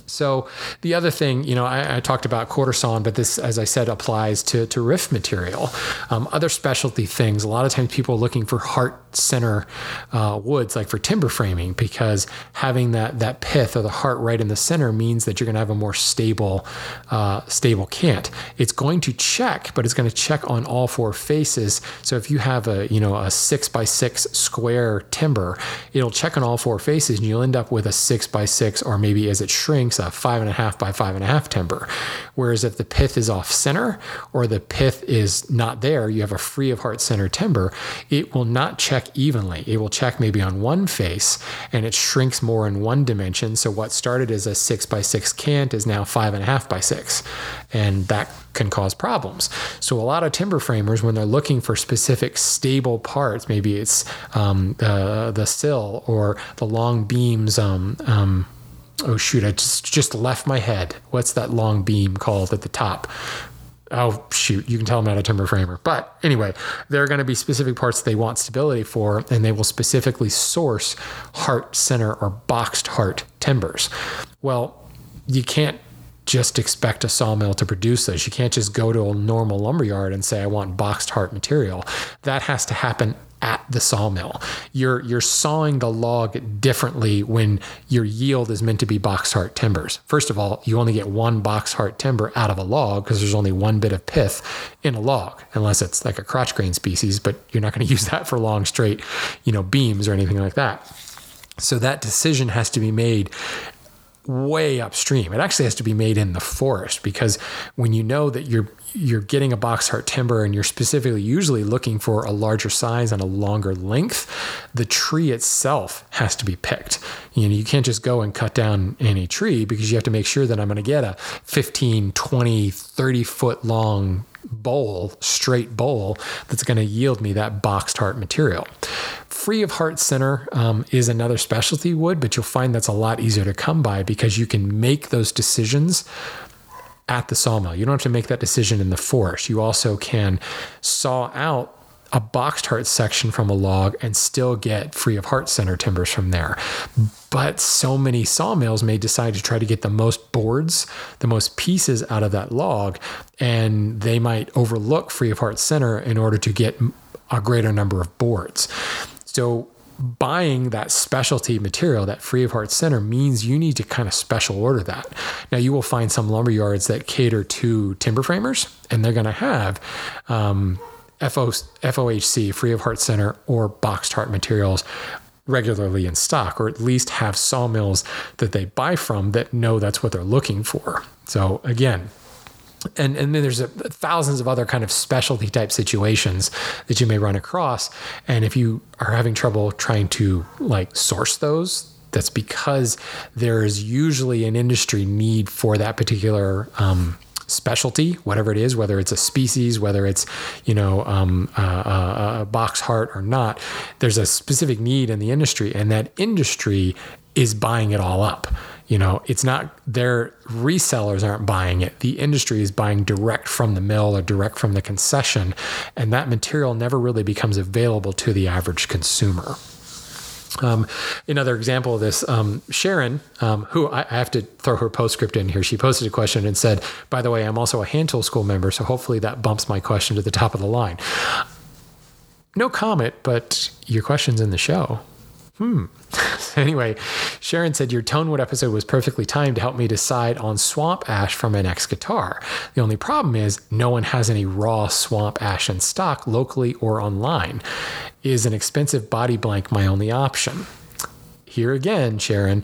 So the other thing, you know, I, I, talked about quarter sawn, but this, as I said, applies to, to rift material. Um, other specialty things, a lot of times people are looking for heart center uh, woods, like for timber framing, because having that that pith or the heart right in the center means that you're going to have a more stable uh, stable cant. It's going to check, but it's going to check on all four faces. So if you have a you know a six by six square timber, it'll check on all four faces, and you'll end up with a six by six, or maybe as it shrinks, a five and a half by five and a half timber. Whereas if the pith is off center or the pith is not there, you have a free of heart center timber, it will not check evenly. It will check maybe on one face and it shrinks more in one dimension. So what started as a six by six cant is now five and a half by six. And that can cause problems. So a lot of timber framers, when they're looking for specific stable parts, maybe it's um, the the sill or the long beams. Um, um, oh shoot! I just just left my head. What's that long beam called at the top? Oh shoot, you can tell I'm not a timber framer. But anyway, there are going to be specific parts they want stability for, and they will specifically source heart center or boxed heart timbers. Well, you can't just expect a sawmill to produce those. You can't just go to a normal lumberyard and say, I want boxed heart material. That has to happen at the sawmill. You're you're sawing the log differently when your yield is meant to be box heart timbers. First of all, you only get one box heart timber out of a log because there's only one bit of pith in a log, unless it's like a crotch grain species, but you're not going to use that for long straight, you know, beams or anything like that. So that decision has to be made way upstream. It actually has to be made in the forest because when you know that you're you're getting a box heart timber and you're specifically usually looking for a larger size and a longer length, the tree itself has to be picked. You know, you can't just go and cut down any tree because you have to make sure that I'm going to get a 15, 20, 30 foot long bole, straight bole, that's going to yield me that boxed heart material. Free of heart center um, is another specialty wood, but you'll find that's a lot easier to come by because you can make those decisions at the sawmill. You don't have to make that decision in the forest. You also can saw out a boxed heart section from a log and still get free of heart center timbers from there. But so many sawmills may decide to try to get the most boards, the most pieces out of that log, and they might overlook free of heart center in order to get a greater number of boards. So buying that specialty material, that free of heart center, means you need to kind of special order that. Now, you will find some lumber yards that cater to timber framers, and they're going to have um, FO, FOHC, free of heart center, or boxed heart materials regularly in stock, or at least have sawmills that they buy from that know that's what they're looking for. So, again, and and then there's a, thousands of other kind of specialty type situations that you may run across and if you are having trouble trying to like source those that's because there's usually an industry need for that particular um, specialty, whatever it is, whether it's a species, whether it's you know um, a, a box heart or not. There's a specific need in the industry, and that industry is buying it all up. You know, it's not their resellers aren't buying it. The industry is buying direct from the mill or direct from the concession, and that material never really becomes available to the average consumer. Um, another example of this, um, Sharon, um, who I, I, have to throw her postscript in here, she posted a question and said, By the way, I'm also a hand tool school member, so hopefully that bumps my question to the top of the line. No comment, but your question's in the show. Hmm. anyway, Sharon said your Tonewood episode was perfectly timed to help me decide on swamp ash for my next guitar. The only problem is no one has any raw swamp ash in stock locally or online. Is an expensive body blank my only option? Here again, Sharon,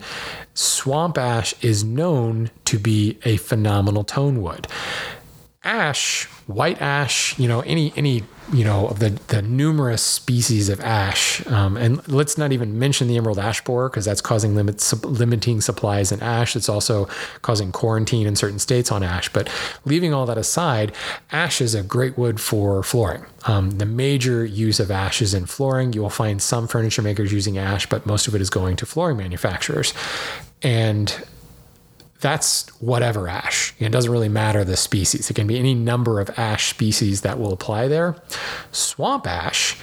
swamp ash is known to be a phenomenal tone wood. Ash, white ash, you know, any any you know, of the, the numerous species of ash. Um, and let's not even mention the emerald ash borer because that's causing limits, limiting supplies in ash. It's also causing quarantine in certain states on ash. But leaving all that aside, ash is a great wood for flooring. Um, the major use of ash is in flooring. You will find some furniture makers using ash, but most of it is going to flooring manufacturers. And that's whatever ash. It doesn't really matter the species. It can be any number of ash species that will apply there. Swamp ash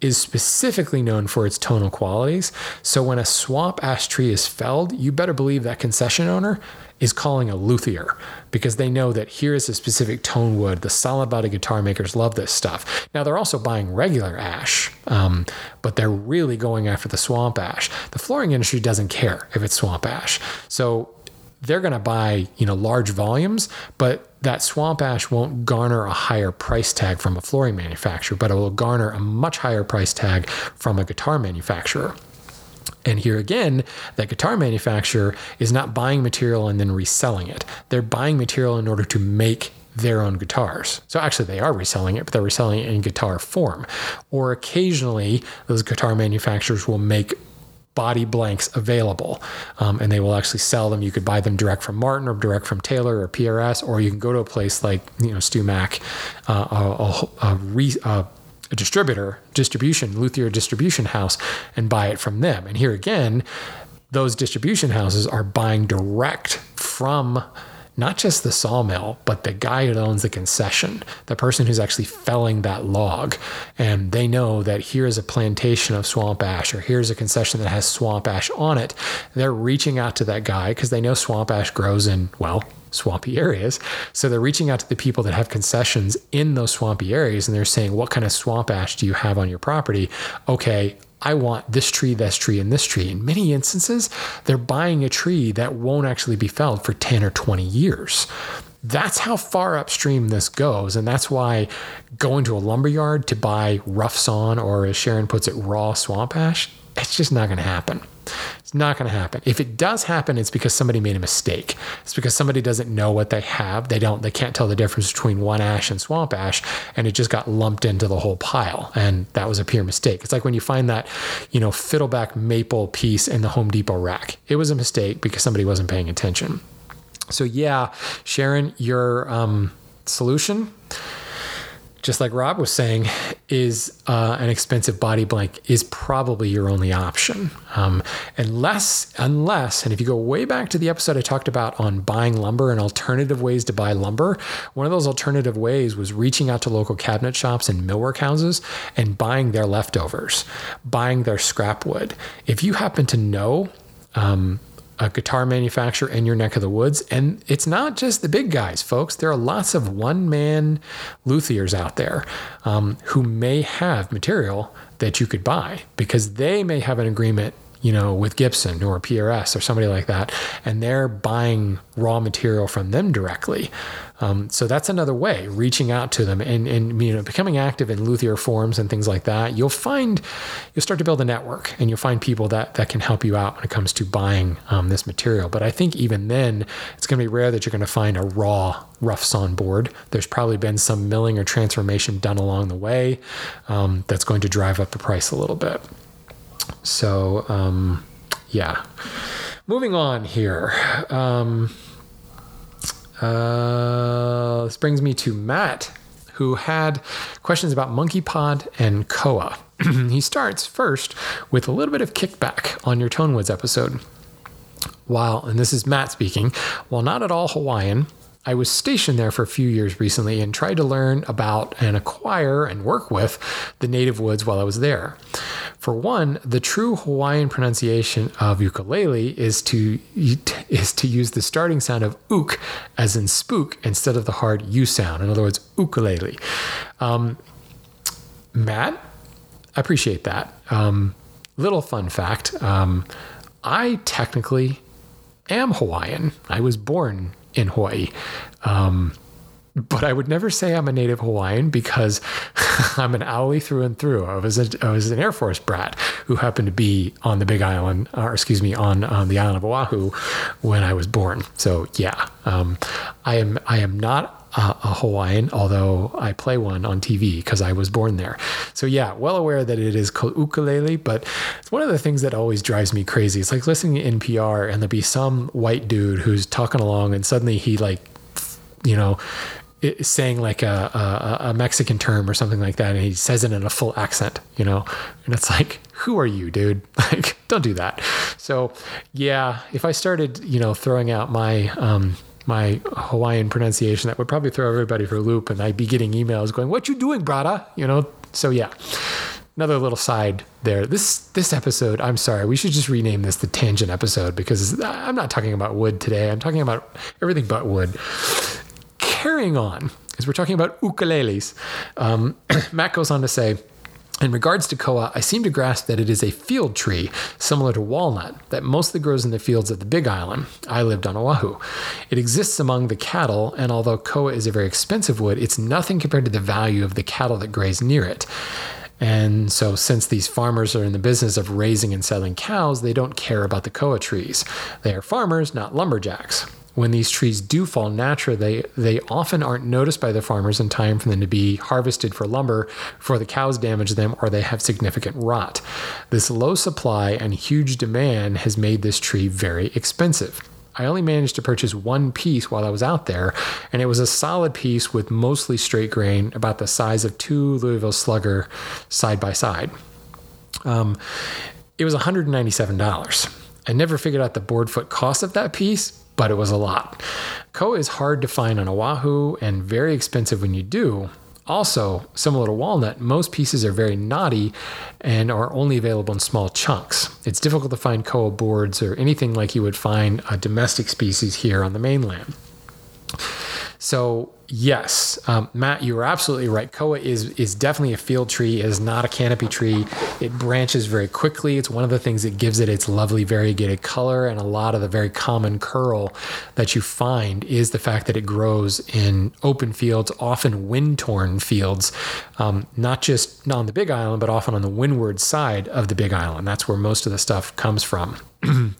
is specifically known for its tonal qualities. So when a swamp ash tree is felled, you better believe that concession owner is calling a luthier because they know that here is a specific tone wood. The solid body guitar makers love this stuff. Now they're also buying regular ash, um, but they're really going after the swamp ash. The flooring industry doesn't care if it's swamp ash. So they're going to buy, you know, large volumes, but that swamp ash won't garner a higher price tag from a flooring manufacturer, but it will garner a much higher price tag from a guitar manufacturer. And here again, that guitar manufacturer is not buying material and then reselling it. They're buying material in order to make their own guitars. So actually, they are reselling it, but they're reselling it in guitar form. Or occasionally, those guitar manufacturers will make body blanks available, um, and they will actually sell them. You could buy them direct from Martin or direct from Taylor or PRS, or you can go to a place like you know StewMac, uh, a, a, a, re, a distributor, distribution, Luthier distribution house, and buy it from them. And here again, those distribution houses are buying direct from not just the sawmill, but the guy who owns the concession, the person who's actually felling that log. And they know that here's a plantation of swamp ash, or here's a concession that has swamp ash on it. They're reaching out to that guy because they know swamp ash grows in, well, swampy areas. So they're reaching out to the people that have concessions in those swampy areas and they're saying, What kind of swamp ash do you have on your property? Okay, I want this tree, this tree, and this tree. In many instances, they're buying a tree that won't actually be felled for 10 or 20 years. That's how far upstream this goes. And that's why going to a lumberyard to buy rough sawn or, as Sharon puts it, raw swamp ash, it's just not going to happen. It's not going to happen. If it does happen, it's because somebody made a mistake. It's because somebody doesn't know what they have. They don't. They can't tell the difference between one ash and swamp ash, and it just got lumped into the whole pile. And that was a pure mistake. It's like when you find that, you know, fiddleback maple piece in the Home Depot rack. It was a mistake because somebody wasn't paying attention. So yeah, Sharon, your um, solution just like Rob was saying, is uh, an expensive body blank is probably your only option. Um, unless, unless, and if you go way back to the episode I talked about on buying lumber and alternative ways to buy lumber, one of those alternative ways was reaching out to local cabinet shops and millwork houses and buying their leftovers, buying their scrap wood. If you happen to know, um, a guitar manufacturer in your neck of the woods. And it's not just the big guys, folks. There are lots of one man luthiers out there um, who may have material that you could buy because they may have an agreement you know, with Gibson or PRS or somebody like that, and they're buying raw material from them directly. Um, so that's another way, reaching out to them and, and you know becoming active in luthier forums and things like that. You'll find you'll start to build a network, and you'll find people that that can help you out when it comes to buying um, this material. But I think even then, it's going to be rare that you're going to find a raw rough sawn board. There's probably been some milling or transformation done along the way um, that's going to drive up the price a little bit. So, um, yeah. Moving on here. Um, uh, this brings me to Matt, who had questions about Monkey Pod and Koa. he starts first with a little bit of kickback on your Tonewoods episode. While, and this is Matt speaking, while not at all Hawaiian, I was stationed there for a few years recently and tried to learn about and acquire and work with the native woods while I was there. For one, the true Hawaiian pronunciation of ukulele is to is to use the starting sound of uk as in spook instead of the hard u sound. In other words, ukulele. Um, Matt, I appreciate that. Um, little fun fact: um, I technically am Hawaiian. I was born in Hawaii. Um, but I would never say I'm a native Hawaiian because I'm an haole through and through. I was, a, I was an Air Force brat who happened to be on the Big Island, or excuse me, on, on the island of Oahu when I was born. So yeah, um, I am I am not a, a Hawaiian, although I play one on TV because I was born there. So yeah, well aware that it is called ukulele, but it's one of the things that always drives me crazy. It's like listening to NPR and there'll be some white dude who's talking along and suddenly he like, you know, saying like a, a, a, Mexican term or something like that, and he says it in a full accent, you know, and it's like, who are you, dude? Like, don't do that. So, yeah, if I started, you know, throwing out my um, my Hawaiian pronunciation, that would probably throw everybody for a loop, and I'd be getting emails going, "What you doing, brada?" You know. So yeah, another little side there. This this episode, I'm sorry, we should just rename this the tangent episode because I'm not talking about wood today. I'm talking about everything but wood carrying on, as we're talking about ukuleles, um, Matt goes on to say, in regards to koa, I seem to grasp that it is a field tree, similar to walnut, that mostly grows in the fields of the Big Island. I lived on Oahu. It exists among the cattle, and although koa is a very expensive wood, it's nothing compared to the value of the cattle that graze near it. And so, since these farmers are in the business of raising and selling cows, they don't care about the koa trees. They are farmers, not lumberjacks when these trees do fall naturally, they, they often aren't noticed by the farmers in time for them to be harvested for lumber before the cows damage them or they have significant rot. This low supply and huge demand has made this tree very expensive. I only managed to purchase one piece while I was out there, and it was a solid piece with mostly straight grain, about the size of two Louisville Slugger side by side. Um, it was $197. I never figured out the board foot cost of that piece, but it was a lot. Koa is hard to find on Oahu and very expensive when you do. Also, similar to walnut, most pieces are very knotty and are only available in small chunks. It's difficult to find koa boards or anything like you would find a domestic species here on the mainland. So yes, um, Matt, you are absolutely right. Koa is is definitely a field tree. It is not a canopy tree. It branches very quickly. It's one of the things that gives it its lovely variegated color and a lot of the very common curl that you find is the fact that it grows in open fields, often wind torn fields, um, not just not on the Big Island, but often on the windward side of the Big Island. That's where most of the stuff comes from.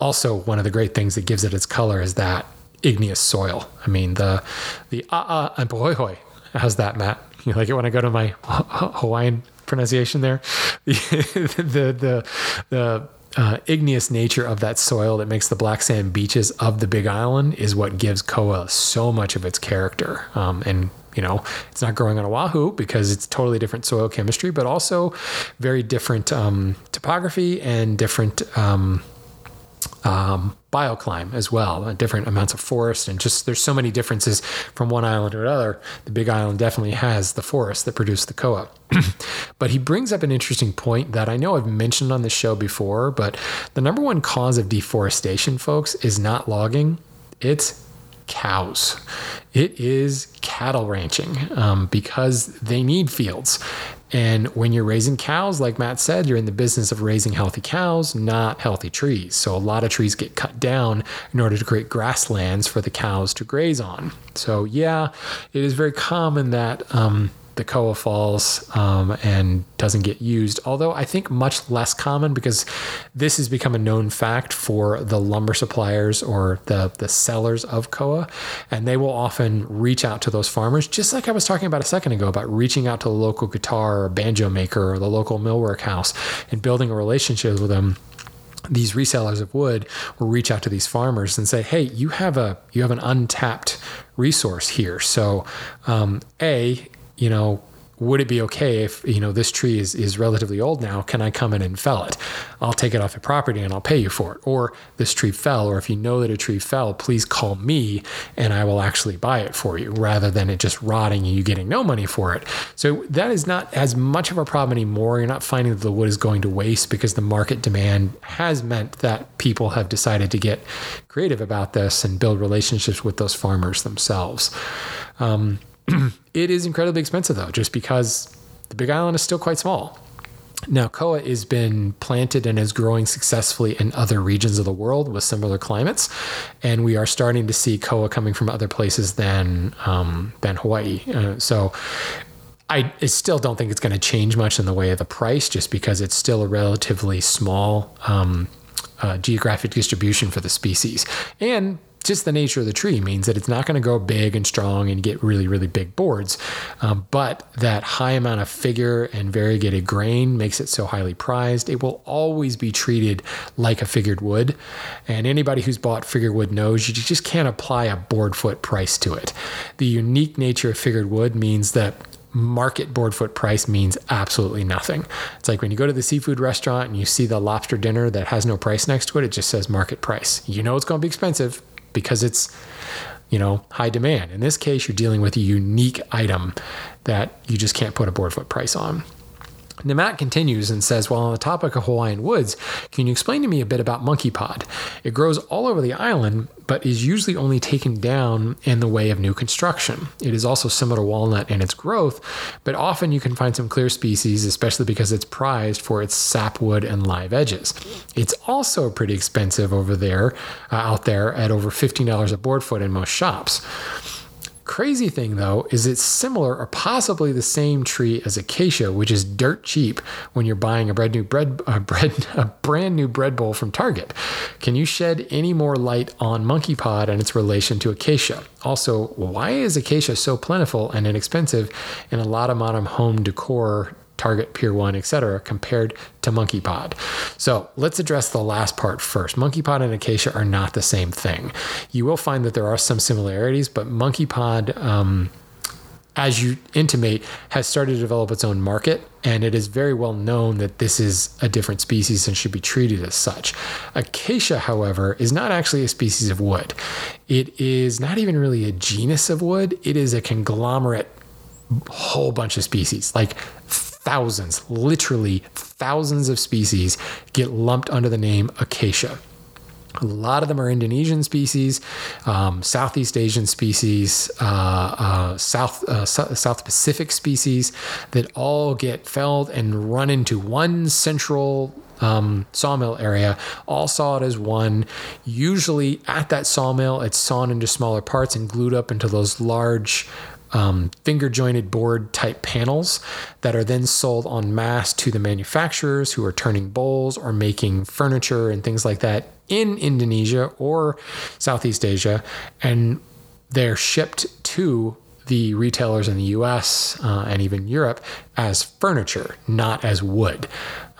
also, one of the great things that gives it its color is that igneous soil. I mean, the the ah ah and pahoehoe. How's that, Matt? You like it when I go to my Hawaiian pronunciation there? The the the, the uh, igneous nature of that soil that makes the black sand beaches of the Big Island is what gives Koa so much of its character. Um, and you know, it's not growing on Oahu because it's totally different soil chemistry, but also very different um, topography and different. Um, um, bioclimate as well, uh, different amounts of forest, and just there's so many differences from one island to another. The Big Island definitely has the forest that produce the koa. but he brings up an interesting point that I know I've mentioned on the show before, but the number one cause of deforestation, folks, is not logging, it's cows. It is cattle ranching um, because they need fields. And when you're raising cows, like Matt said, you're in the business of raising healthy cows, not healthy trees. So a lot of trees get cut down in order to create grasslands for the cows to graze on. So, yeah, it is very common that. Um, the Koa falls um, and doesn't get used. Although I think much less common because this has become a known fact for the lumber suppliers or the, the sellers of Koa. And they will often reach out to those farmers, just like I was talking about a second ago about reaching out to the local guitar or banjo maker or the local millwork house and building a relationship with them these resellers of wood will reach out to these farmers and say, "Hey, you have a you have an untapped resource here. So, um, a you know, would it be okay if you know this tree is, is relatively old now? Can i come in and fell it? I'll take it off the property and i'll pay you for it. Or this tree fell or if you know that a tree fell please call me and i will actually buy it for you rather than it just rotting and you getting no money for it. So that is not as much of a problem anymore. You're not finding that the wood is going to waste because the market demand has meant that people have decided to get creative about this and build relationships with those farmers themselves. Um, it is incredibly expensive though, just because the Big Island is still quite small. Now, koa has been planted and is growing successfully in other regions of the world with similar climates, and we are starting to see koa coming from other places than um, than Hawaii. Uh, so. I still don't think it's going to change much in the way of the price, just because it's still a relatively small um, uh, geographic distribution for the species. And just the nature of the tree means that it's not going to go big and strong and get really, really big boards. Um, but that high amount of figure and variegated grain makes it so highly prized. It will always be treated like a figured wood. And anybody who's bought figured wood knows you just can't apply a board foot price to it. The unique nature of figured wood means that market board foot price means absolutely nothing. It's like when you go to the seafood restaurant and you see the lobster dinner that has no price next to it, it just says market price. You know it's going to be expensive because it's you know high demand. In this case, you're dealing with a unique item that you just can't put a board foot price on. Namat continues and says, While on the topic of Hawaiian woods, can you explain to me a bit about monkey pod? It grows all over the island, but is usually only taken down in the way of new construction. It is also similar to walnut in its growth, but often you can find some clear species, especially because it's prized for its sapwood and live edges. It's also pretty expensive over there, uh, out there, at over $15 a board foot in most shops. Crazy thing though is it's similar or possibly the same tree as acacia, which is dirt cheap when you're buying a brand new bread a bread a brand new bread bowl from Target. Can you shed any more light on monkey pod and its relation to acacia? Also, why is acacia so plentiful and inexpensive in a lot of modern home decor Target, Pier 1, etc., compared to Monkey Pod. So let's address the last part first. Monkey Pod and Acacia are not the same thing. You will find that there are some similarities, but Monkey Pod, um, as you intimate, has started to develop its own market, and it is very well known that this is a different species and should be treated as such. Acacia, however, is not actually a species of wood. It is not even really a genus of wood, it is a conglomerate whole bunch of species, like thousands, literally thousands of species get lumped under the name acacia. A lot of them are Indonesian species, um, Southeast Asian species, uh, uh, South uh, South Pacific species that all get felled and run into one central um, sawmill area, all sawed as one. Usually at that sawmill, it's sawn into smaller parts and glued up into those large um, finger jointed board type panels that are then sold en masse to the manufacturers who are turning bowls or making furniture and things like that in Indonesia or Southeast Asia. And they're shipped to the retailers in the US uh, and even Europe as furniture, not as wood.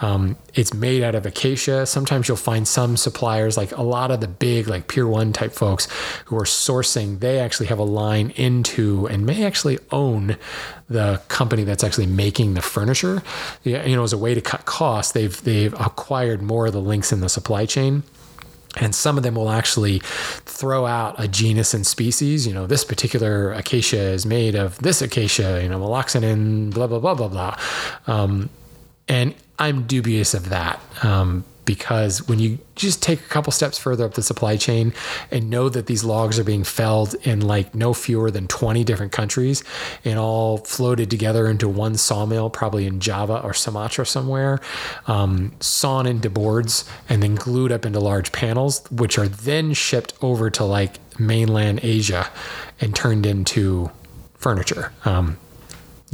Um, it's made out of acacia. Sometimes you'll find some suppliers, like a lot of the big, like Pier One type folks who are sourcing, they actually have a line into and may actually own the company that's actually making the furniture. You know, as a way to cut costs, they've they've acquired more of the links in the supply chain. And some of them will actually throw out a genus and species. You know, this particular acacia is made of this acacia, you know, melanoxylon, blah, blah, blah, blah, blah. Um, and I'm dubious of that um, because when you just take a couple steps further up the supply chain and know that these logs are being felled in like no fewer than 20 different countries and all floated together into one sawmill, probably in Java or Sumatra somewhere, um, sawn into boards and then glued up into large panels, which are then shipped over to like mainland Asia and turned into furniture. Um,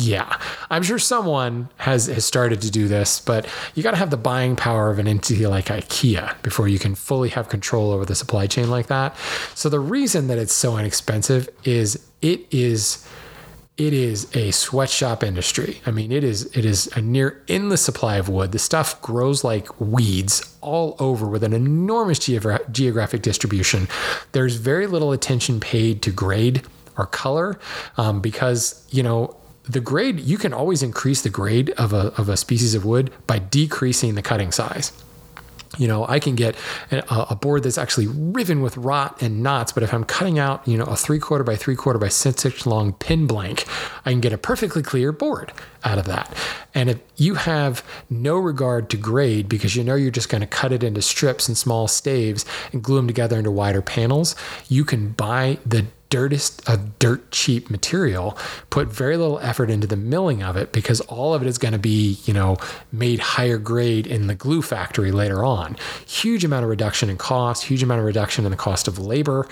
yeah, I'm sure someone has, has started to do this, but you got to have the buying power of an entity like IKEA before you can fully have control over the supply chain like that. So the reason that it's so inexpensive is it is it is a sweatshop industry. I mean, it is it is a near endless supply of wood. The stuff grows like weeds all over with an enormous geogra- geographic distribution. There's very little attention paid to grade or color um, because you know the grade you can always increase the grade of a, of a species of wood by decreasing the cutting size. You know i can get a, board that's actually riven with rot and knots but if i'm cutting out you know a three quarter by three quarter by six inch long pin blank i can get a perfectly clear board out of that and if you have no regard to grade because you know you're just going to cut it into strips and small staves and glue them together into wider panels you can buy the dirtest of dirt cheap material, put very little effort into the milling of it because all of it is going to be, you know, made higher grade in the glue factory later on. Huge amount of reduction in cost, huge amount of reduction in the cost of labor.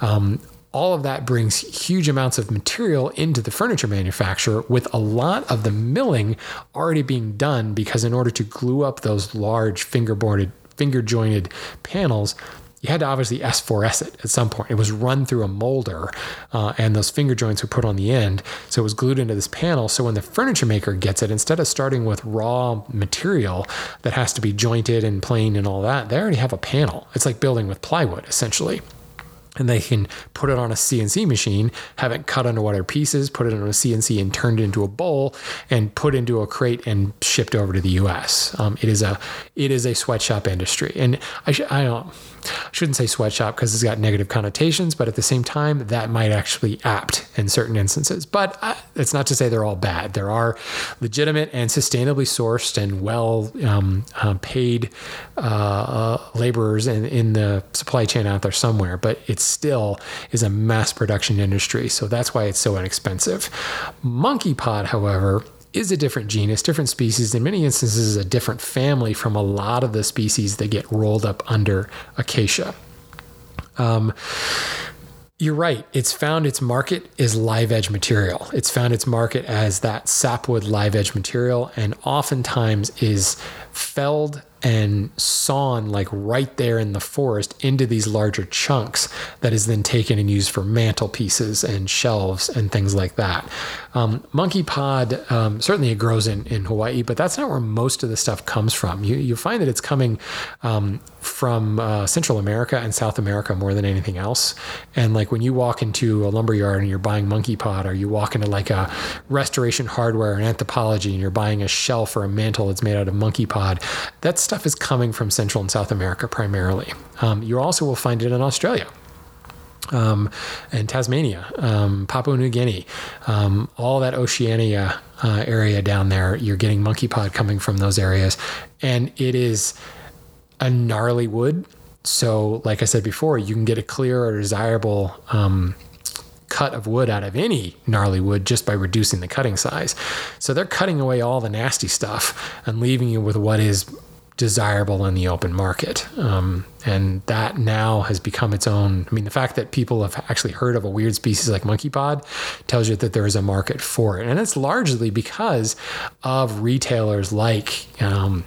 Um, all of that brings huge amounts of material into the furniture manufacturer with a lot of the milling already being done because in order to glue up those large fingerboarded finger jointed panels you had to obviously S4S it at some point. It was run through a molder, uh, and those finger joints were put on the end. So it was glued into this panel. So when the furniture maker gets it, instead of starting with raw material that has to be jointed and planed and all that, they already have a panel. It's like building with plywood, essentially and they can put it on a CNC machine, have it cut into other pieces, put it on a CNC and turned into a bowl, and put into a crate and shipped over to the U.S. Um, it is a it is a sweatshop industry, and I sh- I don't I shouldn't say sweatshop because it's got negative connotations, but at the same time, that might actually apt in certain instances. But uh, it's not to say they're all bad. There are legitimate and sustainably sourced and well um, uh, paid uh, uh, laborers in, in the supply chain out there somewhere, but it still is a mass production industry. So that's why it's so inexpensive. Monkey pod, however, is a different genus, different species, in many instances, a different family from a lot of the species that get rolled up under acacia. Um, you're right. It's found its market is live edge material. It's found its market as that sapwood live edge material, and oftentimes is felled and sawn like right there in the forest into these larger chunks that is then taken and used for mantelpieces and shelves and things like that. Um, monkey pod, um, certainly it grows in, in Hawaii, but that's not where most of the stuff comes from. You, you find that it's coming um, from uh, Central America and South America more than anything else. And like when you walk into a lumber yard and you're buying monkey pod, or you walk into like a restoration hardware and Anthropologie and you're buying a shelf or a mantle that's made out of monkey pod, that's stuff is coming from Central and South America primarily. Um, you also will find it in Australia. Um, and Tasmania, um, Papua New Guinea, um, all that Oceania uh, area down there, you're getting monkey pod coming from those areas. And it is a gnarly wood so, like I said before, you can get a clear or desirable um, cut of wood out of any gnarly wood just by reducing the cutting size. So they're cutting away all the nasty stuff and leaving you with what is desirable in the open market. Um, and that now has become its own. I mean, the fact that people have actually heard of a weird species like monkey pod tells you that there is a market for it. And it's largely because of retailers like, um,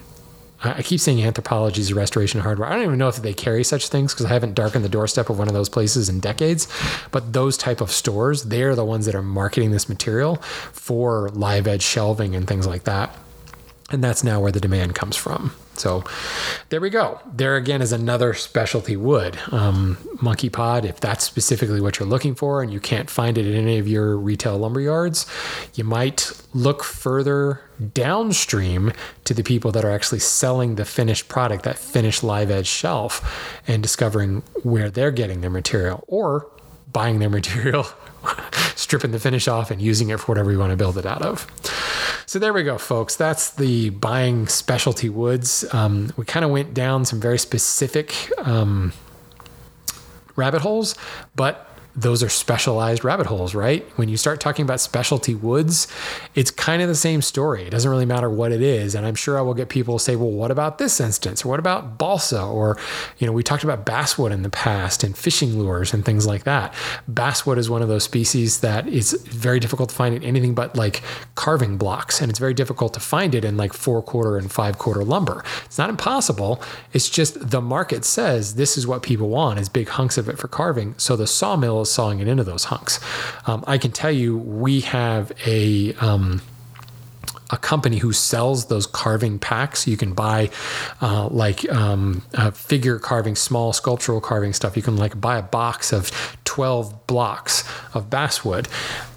I keep saying Anthropologie's restoration hardware. I don't even know if they carry such things because I haven't darkened the doorstep of one of those places in decades. But those type of stores, they're the ones that are marketing this material for live edge shelving and things like that. And that's now where the demand comes from. So there we go. There again is another specialty wood. Um, monkey pod, if that's specifically what you're looking for and you can't find it in any of your retail lumber yards, you might look further downstream to the people that are actually selling the finished product, that finished live edge shelf, and discovering where they're getting their material or buying their material stripping the finish off and using it for whatever you want to build it out of. So there we go, folks. That's the buying specialty woods. Um, we kind of went down some very specific um, rabbit holes, but those are specialized rabbit holes, right? When you start talking about specialty woods, it's kind of the same story. It doesn't really matter what it is. And I'm sure I will get people say, well, what about this instance? Or what about balsa? Or, you know, we talked about basswood in the past and fishing lures and things like that. Basswood is one of those species that is very difficult to find in anything but like carving blocks. And it's very difficult to find it in like four quarter and five quarter lumber. It's not impossible. It's just the market says this is what people want is big hunks of it for carving. So the sawmill sawing it into those hunks. Um, I can tell you, we have a. Um, a company who sells those carving packs. You can buy uh, like um, figure carving, small sculptural carving stuff. You can like buy a box of 12 blocks of basswood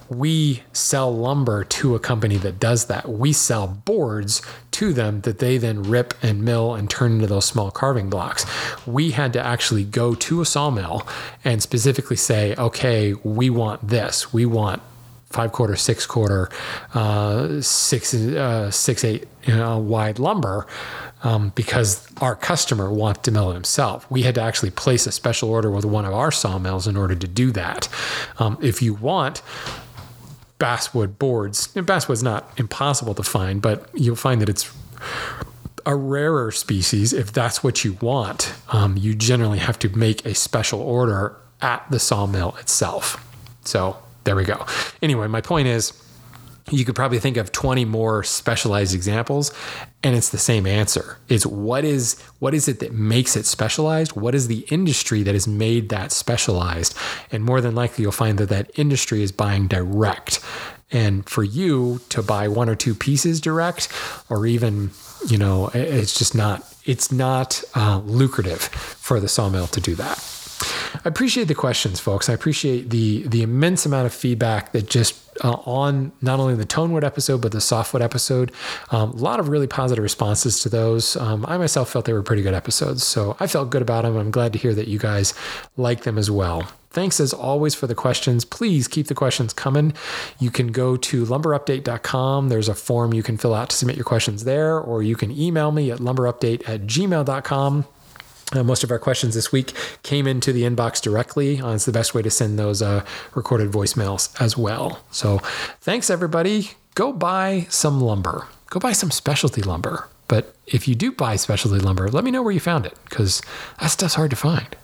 we sell lumber to a company that does that. We sell boards to them that they then rip and mill and turn into those small carving blocks. We had to actually go to a sawmill and specifically say, okay, we want this. We want five quarter, six quarter, uh, six, uh, six, eight you know, wide lumber. Um, because our customer wants to mill it himself. We had to actually place a special order with one of our sawmills in order to do that. Um, if you want basswood boards. And basswood's not impossible to find, but you'll find that it's a rarer species. If that's what you want, um, you generally have to make a special order at the sawmill itself. So there we go. Anyway, my point is you could probably think of 20 more specialized examples and it's the same answer. It's what is what is it that makes it specialized? What is the industry that has made that specialized? And more than likely you'll find that that industry is buying direct. And for you to buy one or two pieces direct or even you know it's just not it's not uh, lucrative for the sawmill to do that I appreciate the questions, folks. I appreciate the the immense amount of feedback that just uh, on not only the Tonewood episode but the Softwood episode. Um, a lot of really positive responses to those. Um, I myself felt they were pretty good episodes, so I felt good about them. I'm glad to hear that you guys like them as well. Thanks as always for the questions. Please keep the questions coming. You can go to lumberupdate.com. There's a form you can fill out to submit your questions there, or you can email me at lumberupdate at gmail.com. Uh, most of our questions this week came into the inbox directly. Uh, it's the best way to send those uh, recorded voicemails as well. So thanks, everybody. Go buy some lumber. Go buy some specialty lumber. But if you do buy specialty lumber, let me know where you found it because that stuff's hard to find.